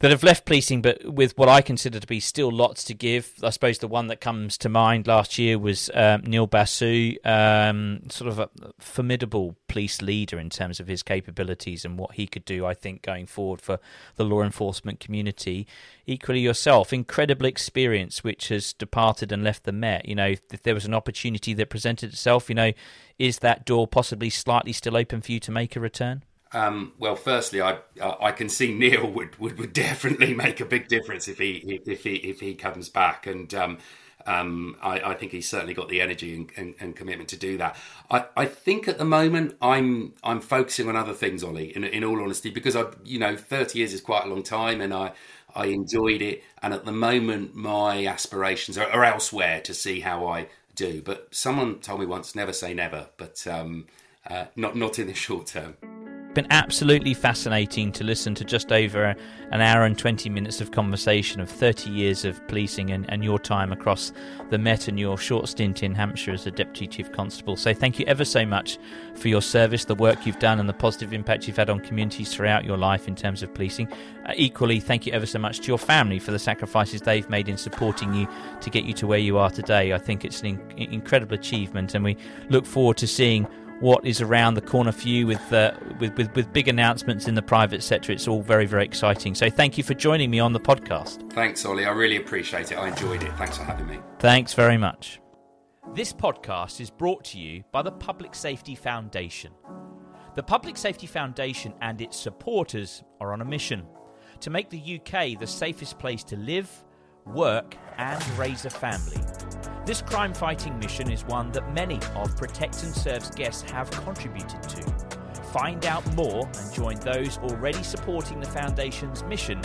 that have left policing, but with what I consider to be still lots to give. I suppose the one that comes to mind last year was um, Neil Basu, um, sort of a formidable police leader in terms of his capabilities and what he could do. I think going forward for the law enforcement community. Equally, yourself, incredible experience which has departed and left the Met. You know, if there was an opportunity that presented itself, you know, is that door possibly slightly still open for you to make a return? Um, well, firstly, I I can see Neil would, would, would definitely make a big difference if he if he if he comes back, and um, um, I, I, think he's certainly got the energy and, and, and, commitment to do that. I, I think at the moment I'm I'm focusing on other things, Ollie. In, in all honesty, because I you know 30 years is quite a long time, and I I enjoyed it, and at the moment my aspirations are, are elsewhere to see how I do. But someone told me once, never say never, but um, uh, not not in the short term been absolutely fascinating to listen to just over an hour and 20 minutes of conversation of 30 years of policing and, and your time across the Met and your short stint in Hampshire as a Deputy Chief Constable. So, thank you ever so much for your service, the work you've done, and the positive impact you've had on communities throughout your life in terms of policing. Uh, equally, thank you ever so much to your family for the sacrifices they've made in supporting you to get you to where you are today. I think it's an in- incredible achievement, and we look forward to seeing what is around the corner for you with, uh, with, with, with big announcements in the private sector. It's all very, very exciting. So thank you for joining me on the podcast. Thanks, Ollie. I really appreciate it. I enjoyed it. Thanks for having me. Thanks very much. This podcast is brought to you by the Public Safety Foundation. The Public Safety Foundation and its supporters are on a mission to make the UK the safest place to live, work, and raise a family. This crime fighting mission is one that many of Protect and Serve's guests have contributed to. Find out more and join those already supporting the Foundation's mission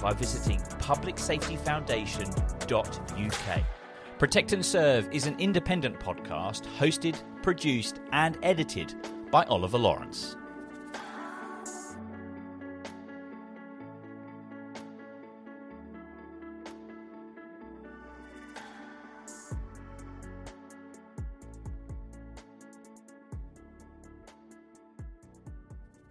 by visiting publicsafetyfoundation.uk. Protect and Serve is an independent podcast hosted, produced, and edited by Oliver Lawrence.